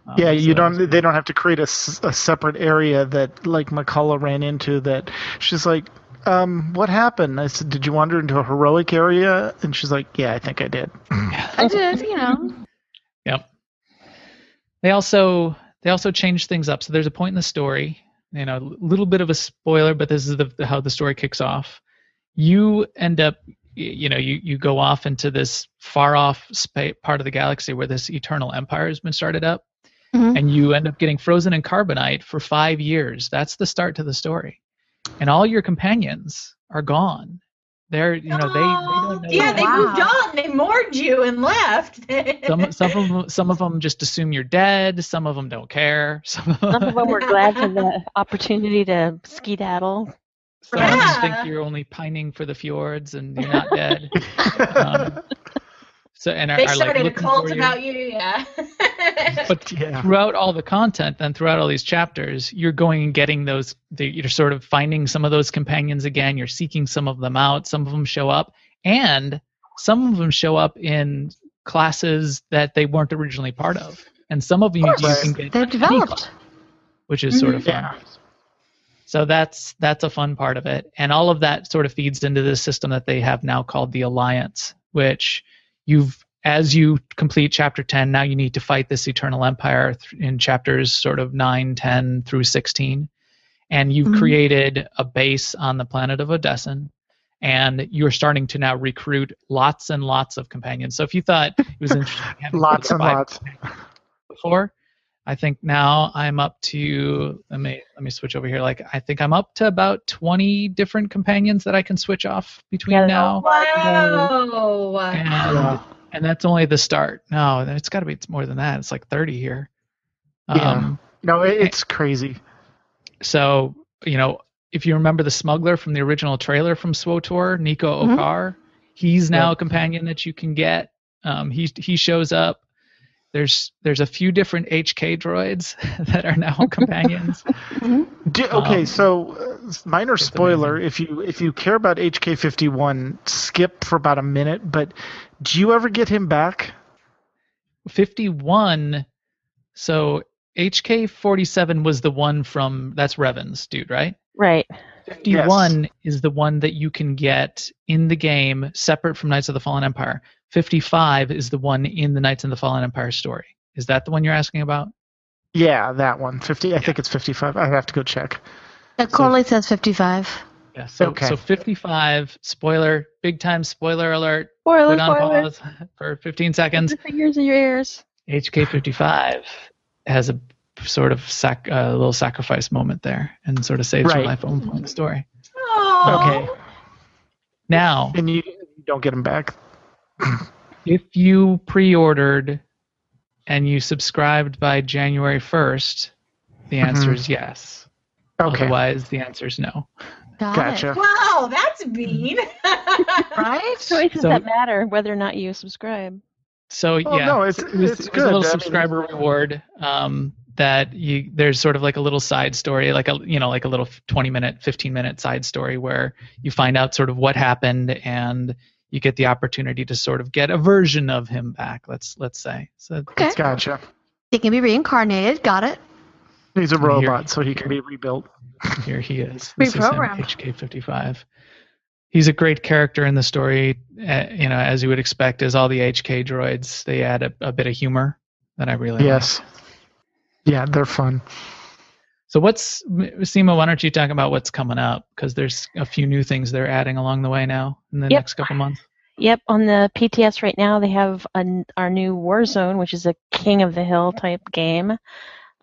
Um, Yeah, so you that don't. They don't have to create a separate area that like Mkallah ran into. That she's like, um, what happened? I said, did you wander into a heroic area? And she's like, yeah, I think I did. I did, you know. Yep. They also they also changed things up. So there's a point in the story, you know, a little bit of a spoiler, but this is the how the story kicks off. You end up, you know, you you go off into this far off spa- part of the galaxy where this eternal empire has been started up, Mhm. and you end up getting frozen in carbonite for five years. That's the start to the story, and all your companions are gone. They're, you know, they, they don't know. yeah, they Wow. moved on. They moored you and left. some some of them some of them just assume you're dead. Some of them don't care. Some of Some of them were glad for the opportunity to skedaddle. Some of them Yeah. think you're only pining for the fjords and you're not dead. Um, so and are, they are like started a cult for you. about you. Yeah. But yeah. throughout all the content, then throughout all these chapters, you're going and getting those. The, you're sort of finding some of those companions again. You're seeking some of them out. Some of them show up, and some of them show up in classes that they weren't originally part of. And some of you, you can get They've developed. class, which is mm-hmm. sort of fun. Yeah. So that's that's a fun part of it, and all of that sort of feeds into this system that they have now called the Alliance, which you've as you complete chapter 10 now you need to fight this eternal empire th- in chapters sort of 9 10 through 16 and you've Mhm. created a base on the planet of Odessen, and you're starting to now recruit lots and lots of companions. So if you thought it was interesting, Lots and lots. before. I think now I'm up to let me let me switch over here. Like I think I'm up to about 20 different companions that I can switch off between Yeah, now, Wow. and Yeah. and that's only the start. No, it's got to be more than that. It's like 30 here. Yeah. Um, No, it, it's crazy. so you know, if you remember the smuggler from the original trailer from SWTOR, Nico Mhm. Okarr, he's now Yep. a companion that you can get. Um, he he shows up. There's there's a few different HK droids that are now companions. Do, okay, Um, so uh, minor it's spoiler: if you if you care about HK51, skip for about a minute. But do you ever get him back? 51. So HK 47 was the one from that's Revan's dude, right? Right. 51 is the one that you can get in the game separate from Knights of the Fallen Empire. 55 is the one in the Knights of the Fallen Empire story. Is that the one you're asking about? Yeah, that one. Fifty. I think it's fifty-five. I have to go check. It Corley says 55. Yeah. So, Okay. so 55, spoiler, big time spoiler alert. Spoiler, Put on spoiler. pause for 15 seconds. Put your fingers in your ears. HK55 has a sort of sac- uh, little sacrifice moment there and sort of saves Right. your life at one point in the story. Aw. Okay, Now, and you, you don't get him back. if you pre-ordered and you subscribed by January 1st, the answer Mhm. is yes. Okay, Otherwise, the answer is no. Got gotcha. it. Wow, that's mean. Right? Choices So- that matter whether or not you subscribe. So Well, yeah, no, it's- it was, it's it was good. a I little mean- subscriber reward um, that you there's sort of like a little side story, like a you know like a little 20 minute, 15 minute side story where you find out sort of what happened and you get the opportunity to sort of get a version of him back. Let's let's say so. Okay. Gotcha. He can be reincarnated. Got it. He's a Here- robot, so he can be rebuilt. Here he is. This is Reprogrammed. HK55. He's a great character in the story. Uh, you know, as you would expect, as all the HK droids, they add a, a bit of humor that I really like. Yes. Yeah, they're fun. So what's Sema? Why don't you talk about what's coming up? Because there's a few new things they're adding along the way now in the Yep. next couple months. Yep, on the PTS right now they have an, our new Warzone, which is a King of the Hill type game.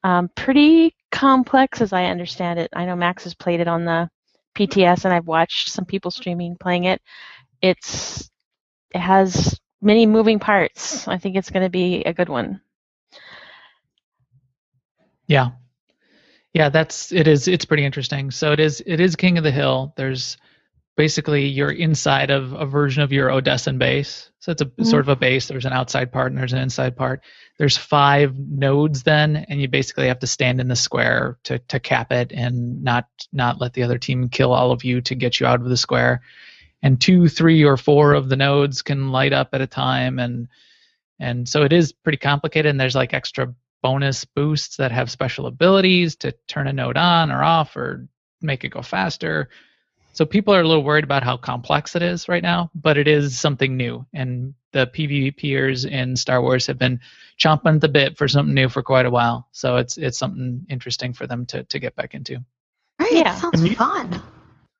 Um, pretty complex, as I understand it. I know Max has played it on the PTS, and I've watched some people streaming playing it. It's it has many moving parts. I think it's going to be a good one. Yeah, yeah. That's it. Is it's pretty interesting. So it is. It is King of the Hill. There's basically you're inside of a version of your Odessen base. So it's a mm-hmm. sort of a base. There's an outside part and there's an inside part. There's five nodes then, and you basically have to stand in the square to to cap it and not not let the other team kill all of you to get you out of the square. And two, three, or four of the nodes can light up at a time, and and so it is pretty complicated. And there's like extra bonus boosts that have special abilities to turn a node on or off or make it go faster. So people are a little worried about how complex it is right now, but it is something new. And the PvPers in Star Wars have been chomping at the bit for something new for quite a while. So it's it's something interesting for them to to get back into. Right. Yeah. Sounds you- fun.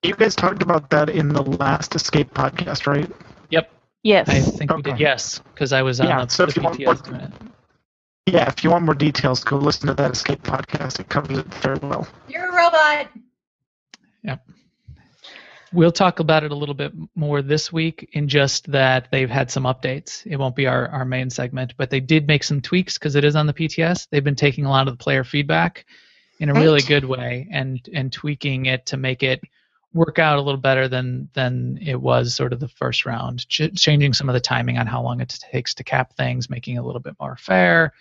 You guys talked about that in the last Escape podcast, right? Yep, Yes. I think we did. Yes, because I was on Yeah, the, so the if you want PTS more- doing it. Yeah, if you want more details, go listen to that Escape podcast. It covers it very well. You're a robot. Yep. We'll talk about it a little bit more this week in just that they've had some updates. It won't be our, our main segment, but they did make some tweaks because it is on the PTS. They've been taking a lot of the player feedback in a really good way and and tweaking it to make it work out a little better than than it was sort of the first round. Ch- changing some of the timing on how long it takes to cap things, making it a little bit more fair.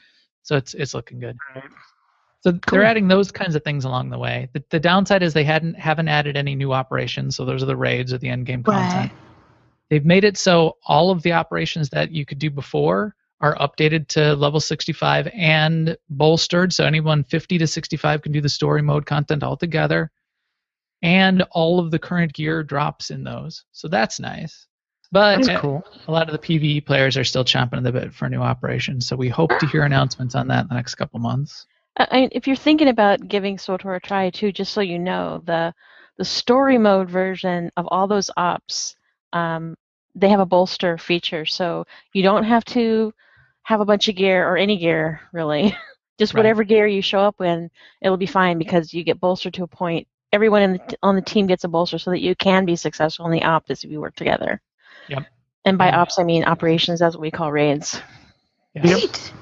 So it's it's looking good. Right. So Cool. they're adding those kinds of things along the way. The, the downside is they hadn't haven't added any new operations. So those are the raids or the end game content. Right. They've made it so all of the operations that you could do before are updated to level 65 and bolstered. So anyone 50 to 65 can do the story mode content altogether. And all of the current gear drops in those. So that's nice. But uh, cool. a lot of the PvE players are still chomping at the bit for new operations. So we hope to hear announcements on that in the next couple months. I I if you're thinking about giving SWTOR a try too, just so you know, the the story mode version of all those ops, um, they have a bolster feature, so you don't have to have a bunch of gear or any gear really. just Right. whatever gear you show up in, it'll be fine because you get bolstered to a point. Everyone in the on the team gets a bolster so that you can be successful in the ops if you work together. Yep. And by ops, I mean operations. That's what we call raids. Yeah. Neat.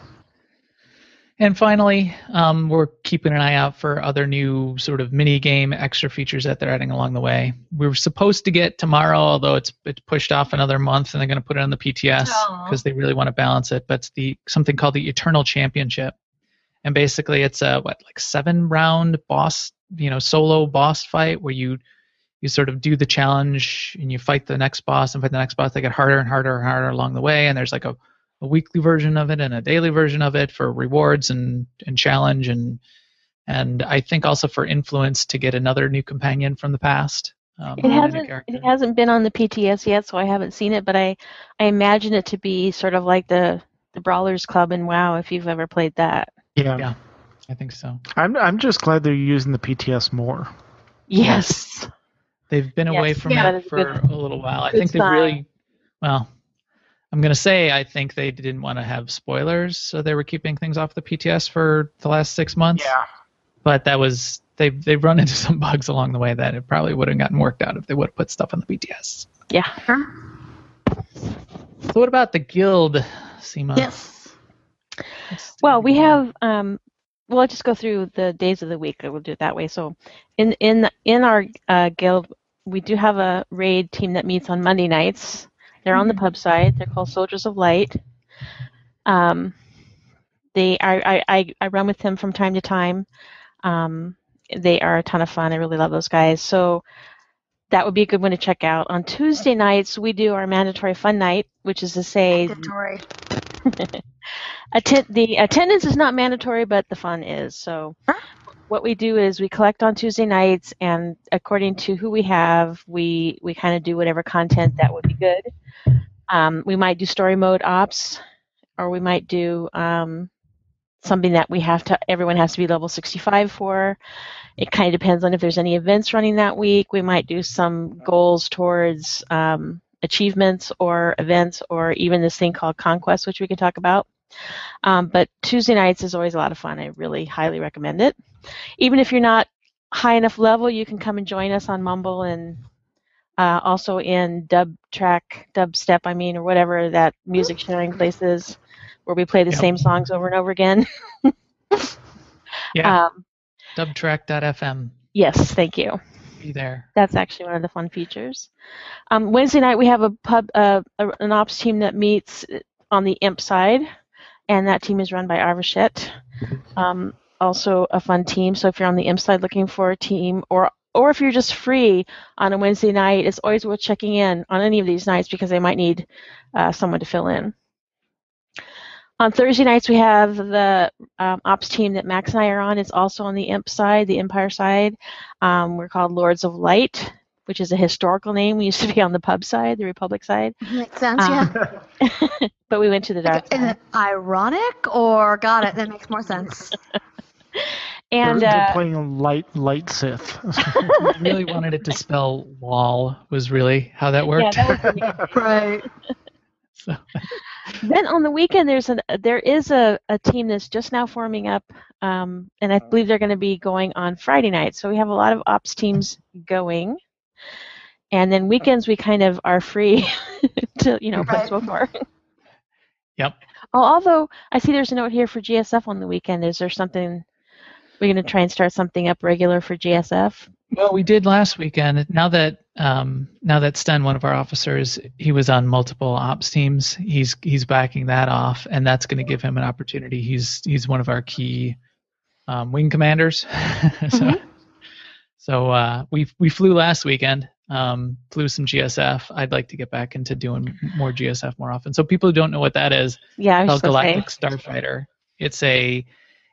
And finally, um, we're keeping an eye out for other new sort of mini game extra features that they're adding along the way. We were supposed to get tomorrow, although it's it's pushed off another month, and they're going to put it on the PTS because they really want to balance it. But it's the something called the Eternal Championship, and basically it's a what like seven round boss, you know, solo boss fight where you you sort of do the challenge and you fight the next boss and fight the next boss. They get harder and harder and harder along the way, and there's like a a weekly version of it and a daily version of it for rewards and, and challenge and and I think also for influence to get another new companion from the past. Um, It and a new hasn't it hasn't been on the PTS yet, so I haven't seen it. But I I imagine it to be sort of like the the Brawlers Club in WoW, if you've ever played that. Yeah. Yeah. I think so. I'm I'm just glad they're using the PTS more. Yes. They've been away from yeah, it for good- a little while. I think they really well. I'm gonna say I think they didn't want to have spoilers, so they were keeping things off the PTS for the last six months. Yeah. But that was they they've run into some bugs along the way that it probably would have gotten worked out if they would have put stuff on the PTS. Yeah. So what about the guild, Sema? Yes. Well, we have um well, let's just go through the days of the week. We'll do it that way. So, in in in our uh, guild, we do have a raid team that meets on Monday nights. They're on the pub side. They're called Soldiers of Light. Um, they are I, I I run with them from time to time. Um, they are a ton of fun. I really love those guys. So that would be a good one to check out. On Tuesday nights, we do our mandatory fun night, which is to say Mandatory. Atten- the attendance is not mandatory, but the fun is. So, what we do is we collect on Tuesday nights, and according to who we have, we we kind of do whatever content that would be good. Um, we might do story mode ops, or we might do um, something that we have to. Everyone has to be level 65 for. It kind of depends on if there's any events running that week. We might do some goals towards um, achievements or events, or even this thing called conquest, which we can talk about. Um, but Tuesday nights is always a lot of fun. I really highly recommend it. Even if you're not high enough level, you can come and join us on Mumble and uh, also in Dub Track, Dubstep, I mean, or whatever that music sharing place is, where we play the Yep. same songs over and over again. Yeah, Um, dubtrack.fm. yes, thank you. Be there. That's actually one of the fun features. Um, Wednesday night we have a pub, uh, an ops team that meets on the imp side, and that team is run by Arvashette. Um, also a fun team. So if you're on the imp side looking for a team, or or if you're just free on a Wednesday night, it's always worth checking in on any of these nights because they might need uh, someone to fill in. On Thursday nights, we have the um, ops team that Max and I are on. It's also on the imp side, the Empire side. Um, we're called Lords of Light, which is a historical name. We used to be on the pub side, the Republic side, Makes sense, Um, yeah. but we went to the dark Is side. it ironic or got it? That makes more sense. And they're, they're uh, playing light light Sith. I really wanted it to spell lol was really how that yeah, worked. that Right. so, then on the weekend there's an there is a, a team that's just now forming up um, and i believe they're going to be going on friday night so we have a lot of ops teams going and then weekends we kind of are free to you know play Right. so far yep. oh, although i see there's a note here for gsf on the weekend is there something we're going to try and start something up regular for gsf Well, we did last weekend. Now that um, now that Sten, one of our officers, he was on multiple ops teams. He's he's backing that off, and that's going to give him an opportunity. He's he's one of our key um, wing commanders. so so uh, we we flew last weekend. Um, flew some GSF. I'd like to get back into doing more GSF more often. So people who don't know what that is, yeah called. Galactic Starfighter. It's a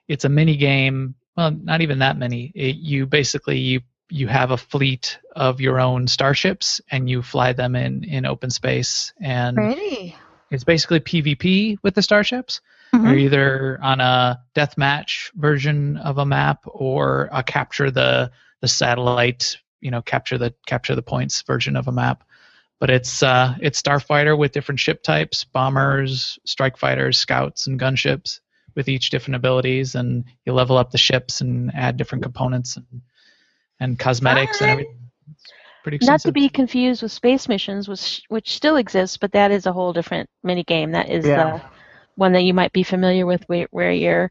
it's a mini game. Well, not even that many. It, you basically you you have a fleet of your own starships and you fly them in in open space and Pretty. it's basically PvP with the starships. Mhm. You're either on a deathmatch version of a map or a capture the the satellite, you know, capture the capture the points version of a map. But it's uh, it's Starfighter with different ship types, bombers, strike fighters, scouts, and gunships with each different abilities, and you level up the ships and add different components and and cosmetics and everything. It's pretty Not to be confused with Space Missions, which which still exists, but that is a whole different mini game. That is Yeah. the one that you might be familiar with, where, where your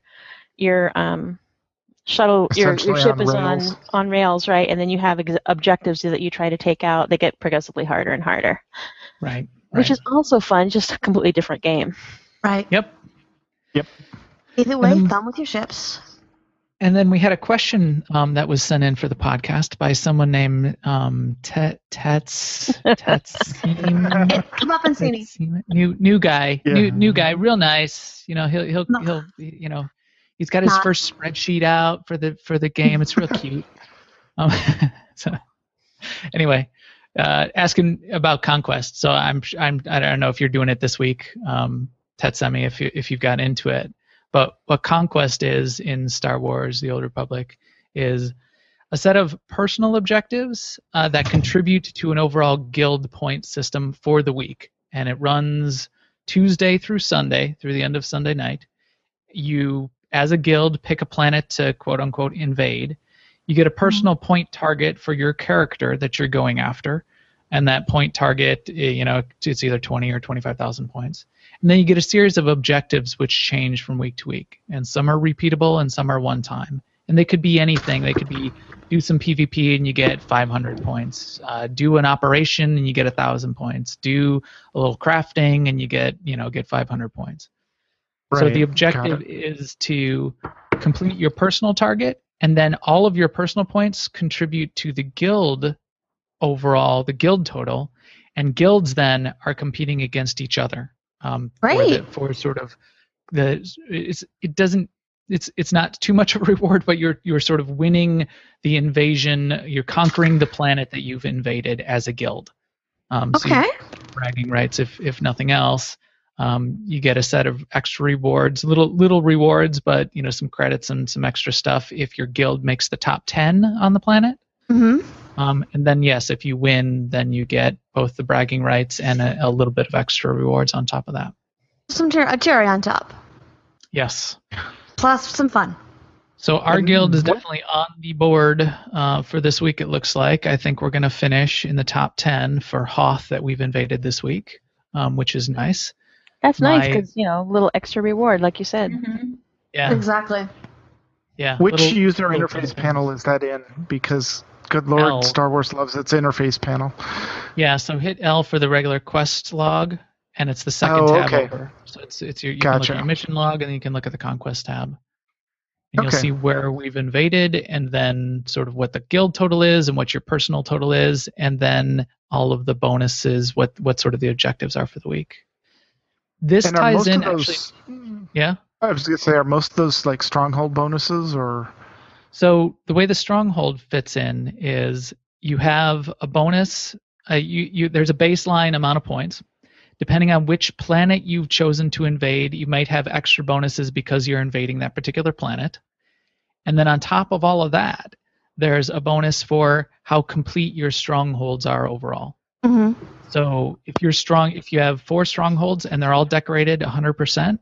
your um, shuttle your, your ship on is rails. on on rails, right? And then you have ex- objectives that you try to take out. They get progressively harder and harder, right. which is also fun, just a completely different game. Right. yep. Yep either way, Um, fun with your ships. And then we had a question um, that was sent in for the podcast by someone named um, Tet Tets Tetsim. Come up and see me. Tetsim- New new guy, Yeah. new new guy, real nice. You know, he'll he'll No. he'll you know, he's got his Not. first spreadsheet out for the for the game. It's real cute. Um, so anyway, uh, asking about conquest. So I'm I'm I don't know if you're doing it this week, um, Tetsemi, if you if you've got into it. But what conquest is in Star Wars: The Old Republic is a set of personal objectives uh, that contribute to an overall guild point system for the week, and it runs Tuesday through Sunday through the end of Sunday night. You, as a guild, pick a planet to quote unquote invade. You get a personal point target for your character that you're going after, and that point target, eh, you know, it's either 20 or 25,000 points. And then you get a series of objectives which change from week to week, and some are repeatable and some are one time. And they could be anything. They could be do some PvP and you get 500 points. Uh, do an operation and you get a thousand points. Do a little crafting and you get you know get 500 points. So the objective is to complete your personal target, and then all of your personal points contribute to the guild overall, the guild total, and guilds then are competing against each other. Um, for, the, for sort of the it's it doesn't it's it's not too much of a reward, but you're you're sort of winning the invasion. You're conquering the planet that you've invaded as a guild. Um, so Okay. bragging rights if if nothing else um, you get a set of extra rewards little little rewards but you know some credits and some extra stuff if your guild makes the top 10 on the planet. Hmm um, and then yes if you win then you get both the bragging rights and a, a little bit of extra rewards on top of that. Some cher- a cherry on top, yes. Plus some fun. so our And guild is what- definitely on the board uh, for this week it looks like. I think we're going to finish in the top 10 for hoth that we've invaded this week um, which is nice That's nice because you know, a little extra reward, like you said. Mhm. yeah Exactly. yeah Which little- user little interface things. panel is that in? Because good lord, L. Star Wars loves its interface panel. Yeah, so hit L for the regular quest log, and it's the second Oh, tab okay. over. So it's it's your you can look Gotcha. at your mission log, and then you can look at the conquest tab, and you'll Okay. see where we've invaded, and then sort of what the guild total is, and what your personal total is, and then all of the bonuses, what what sort of the objectives are for the week. This and are ties in of actually. Yeah. I was gonna say, are most of those like stronghold bonuses or? So the way the stronghold fits in is you have a bonus. Uh, you, you there's a baseline amount of points. Depending on which planet you've chosen to invade, you might have extra bonuses because you're invading that particular planet. And then on top of all of that, there's a bonus for how complete your strongholds are overall. hmm So if you're strong, if you have four strongholds and they're all decorated 100%,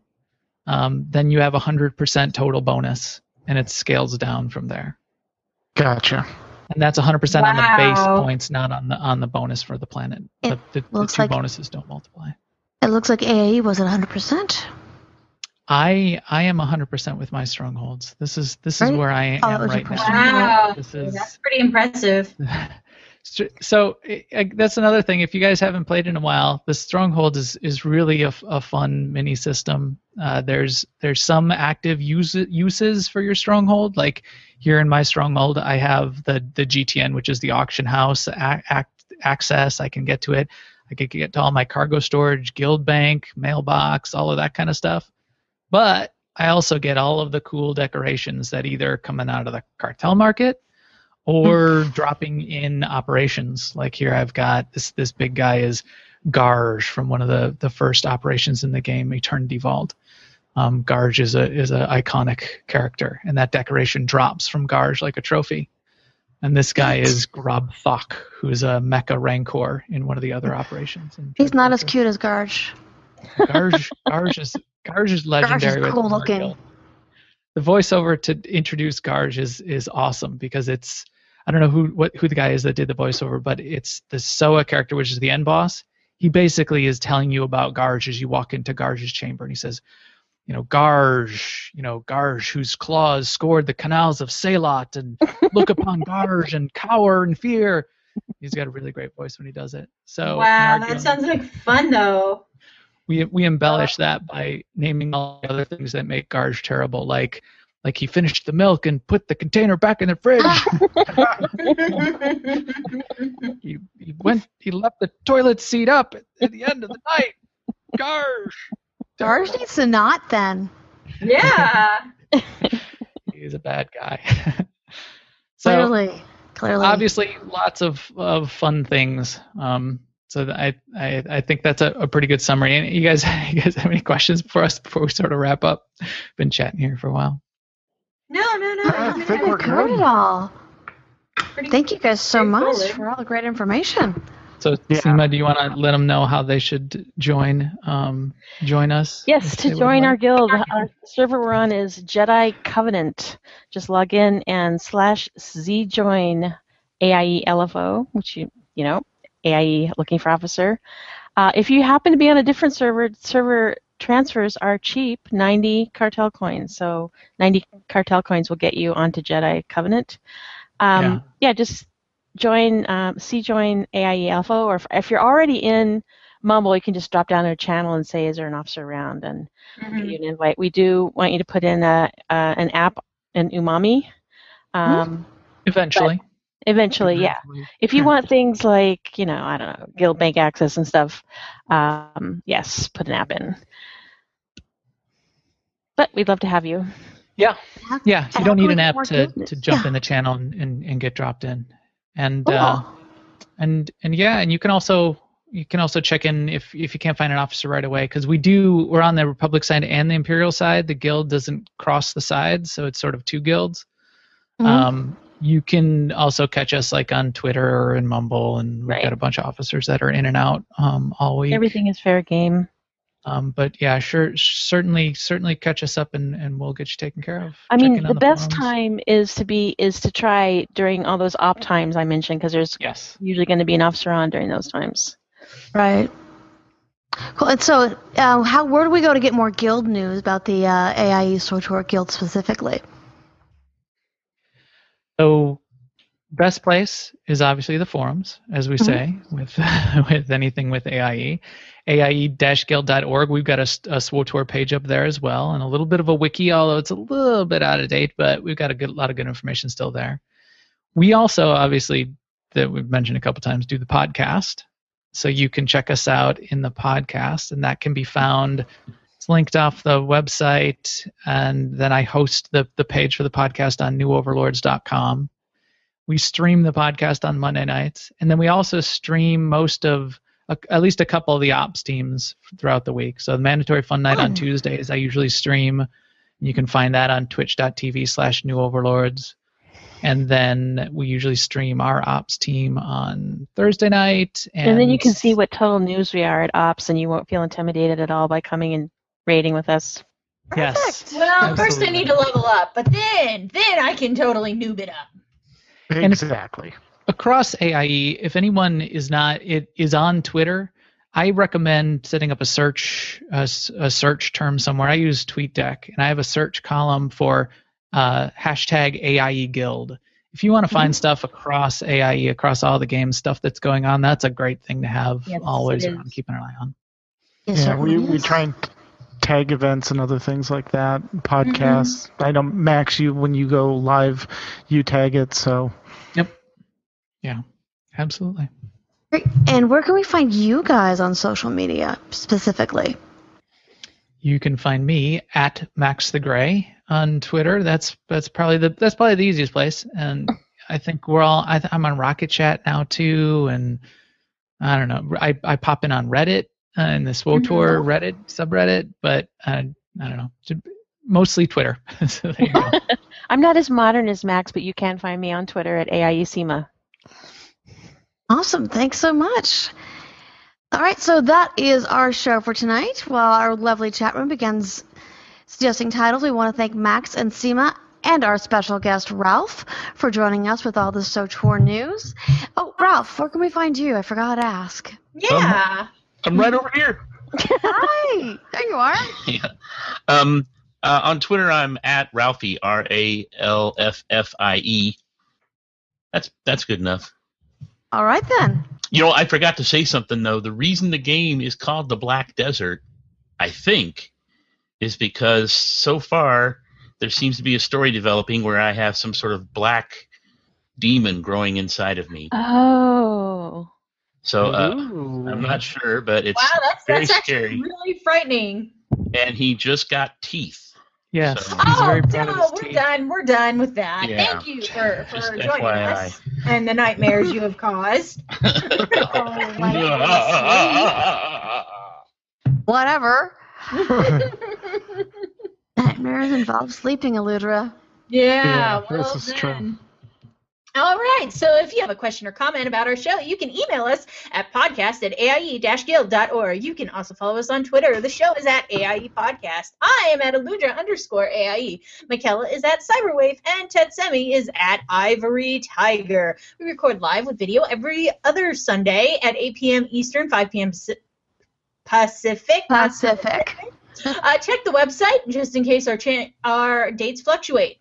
um, then you have 100% total bonus, and it scales down from there. Gotcha. And that's 100% on the base points, not on the on the bonus for the planet. It the, the, the two like- bonuses don't multiply. It looks like AIE was at 100%. I I am 100% with my strongholds. This is this is Right? where I Oh, am that was your right now. Wow, This is that's pretty impressive. so I- I- that's another thing. If you guys haven't played in a while, the Stronghold is is really a, a fun mini system. Uh, there's there's some active use, uses for your Stronghold. Like here in my Stronghold, I have the the GTN, which is the auction house a- ac access. I can get to it. I can get to all my cargo storage, guild bank, mailbox, all of that kind of stuff. But I also get all of the cool decorations that either coming out of the cartel market or dropping in operations. Like here, I've got this this big guy is Gharj from one of the the first operations in the game, Eternity Vault. um, Gharj is a is a iconic character, and that decoration drops from Gharj like a trophy. And this guy is Grob Thok, who is a Mecha Rancor in one of the other operations. He's not as cute as Gharj. Gharj, Gharj is Gharj is legendary. with cool looking. The voiceover to introduce Garge is is awesome because it's I don't know who what who the guy is that did the voiceover, but it's the Soa character, which is the end boss. He basically is telling you about Gharj as you walk into Gharj's chamber, and he says, you know, Gharj, you know, Gharj, whose claws scored the canals of Salot, and look upon Gharj and cower in fear. He's got a really great voice when he does it. So wow, that sounds like fun though. we we embellish that by naming all the other things that make Gharj terrible, like like he finished the milk and put the container back in the fridge. he, he went he left the toilet seat up at, at the end of the night. Gharj. Gharj needs to not then. yeah. He's a bad guy. so Clearly. Clearly. obviously lots of, of fun things. Um, so I, I I think that's a, a pretty good summary. And you guys you guys have any questions for us before we sort of wrap up? Been chatting here for a while. No, no, no. I no, think we're We good. it all. pretty- Thank you guys so much Straightforward. for all the great information. So Yeah. Sema, do you want to let them know how they should join um, join us? Yes, to join our like? guild, our server we're on is Jedi Covenant. Just log in and slash z join AIE LFO, which you you know AIE looking for officer. Uh, if you happen to be on a different server, server transfers are cheap, 90 cartel coins. So 90 cartel coins will get you onto Jedi Covenant. Um, yeah. just join um, C join AIE Alpha, or if, if you're already in Mumble, you can just drop down to a channel and say, "Is there an officer around?" and get Mhm. you an invite. We do want you to put in a uh, an app, an Umami. Um, Eventually. Eventually, yeah. If you want things like, you know, I don't know, guild bank access and stuff, um, yes, put an app in. But we'd love to have you. Yeah. Yeah. And You don't need an app to, goodness? to jump Yeah. in the channel and, and, and get dropped in. And uh, and and yeah, and you can also you can also check in if if you can't find an officer right away because we do we're on the Republic side and the Imperial side. The guild doesn't cross the sides, so it's sort of two guilds. Mhm. Um, you can also catch us like on Twitter and Mumble, and we've Right. got a bunch of officers that are in and out um, all week. Everything is fair game. Um, but yeah, sure, certainly, certainly catch us up, and, and we'll get you taken care of. I mean, in the best forums. time is to be is to try during all those op times I mentioned because there's Yes. usually going to be an officer on during those times. Right. Cool. And so, uh, how where do we go to get more guild news about the uh, AIE SWTOR guild specifically? So, best place is obviously the forums, as we Mhm. say with with anything with. AIE. AIE-guild.org. We've got a SWTOR page up there as well, and a little bit of a wiki, although it's a little bit out of date, but we've got a good lot of good information still there. We also, obviously, that we've mentioned a couple times, do the podcast. So you can check us out in the podcast, and that can be found. It's linked off the website, and then I host the the page for the podcast on newoverlords.com. We stream the podcast on Monday nights, and then we also stream most of a, at least a couple of the ops teams throughout the week. So the mandatory fun night on Hmm. Tuesdays, I usually stream. You can find that on twitch.tv slash new overlords. And then we usually stream our ops team on Thursday night. And, And, then you can see what total news we are at ops, and you won't feel intimidated at all by coming and raiding with us. Yes. Well, first I need to level up, but then then I can totally noob it up. And- Exactly. Across AIE, if anyone is not it is on Twitter, I recommend setting up a search a search term somewhere. I use TweetDeck, and I have a search column for uh, hashtag AIE Guild. If you want to find stuff across AIE, across all the games, stuff that's going on, that's a great thing to have Yes, always around, is. keeping an eye on. It yeah, we, certainly we try and tag events and other things like that. Podcasts. I know Max, you when you go live, you tag it. So Yeah, absolutely. Great. And where can we find you guys on social media specifically? You can find me at Max the Gray on Twitter. That's that's probably the that's probably the easiest place. And I think we're all I, I'm on Rocket Chat now too. And I don't know. I, I pop in on Reddit uh, in the SWTOR Reddit subreddit, but uh, I don't know. Mostly Twitter. so there you go. I'm not as modern as Max, but you can find me on Twitter at AIESEMA. Awesome. Thanks so much. All right, so that is our show for tonight. While our lovely chat room begins suggesting titles, we want to thank Max and Sema and our special guest Ralff for joining us with all the SWTOR news. Oh, Ralff, where can we find you? I forgot to ask. Yeah. I'm right over here. Hi, there you are. yeah. Um, uh, on Twitter, I'm at Ralphie R A L F F I E. That's that's good enough. All right then. You know, I forgot to say something though. The reason the game is called the Black Desert, I think, is because so far there seems to be a story developing where I have some sort of black demon growing inside of me. Oh. So uh, I'm not sure, but it's Wow, that's very that's actually scary. really frightening. And he just got teeth. Yes, So- oh, very no, we're teeth. done. We're done with that. Yeah. Thank you for, Just for joining FYI. us and the nightmares you have caused. Oh, my Whatever. Nightmares involve sleeping, Alludra. Yeah, Yeah, well this is true. All right, so if you have a question or comment about our show, you can email us at podcast at aie-guild.org. You can also follow us on Twitter. The show is at AIE Podcast. I am at Alludra underscore AIE. Mkallah is at Cyberwave, and Tetsemi is at Ivory Tiger. We record live with video every other Sunday at 8 p.m. Eastern, 5 p.m. Paci- Pacific. Pacific. Uh, check the website just in case our cha- our dates fluctuate.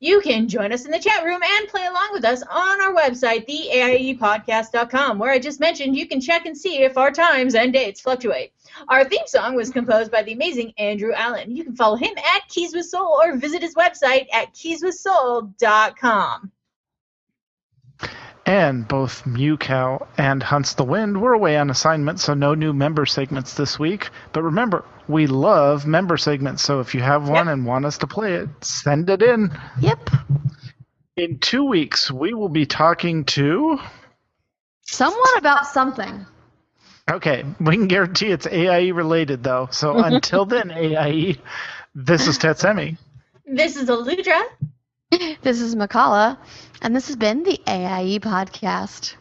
You can join us in the chat room and play along with us on our website, theaiepodcast.com, where I just mentioned you can check and see if our times and dates fluctuate. Our theme song was composed by the amazing Andrew Allen. You can follow him at Keys with Soul or visit his website at keyswithsoul.com. And both Mew Cow and Hunts the Wind were away on assignment, so no new member segments this week. But remember, we love member segments, so if you have one Yep. and want us to play it, send it in. Yep. In two weeks, we will be talking to. Someone about something. Okay, we can guarantee it's AIE related, though. So mm-hmm. until then, AIE, this is Tetsemi. This is Alludra. This is Mkallah, and this has been the AIE Podcast.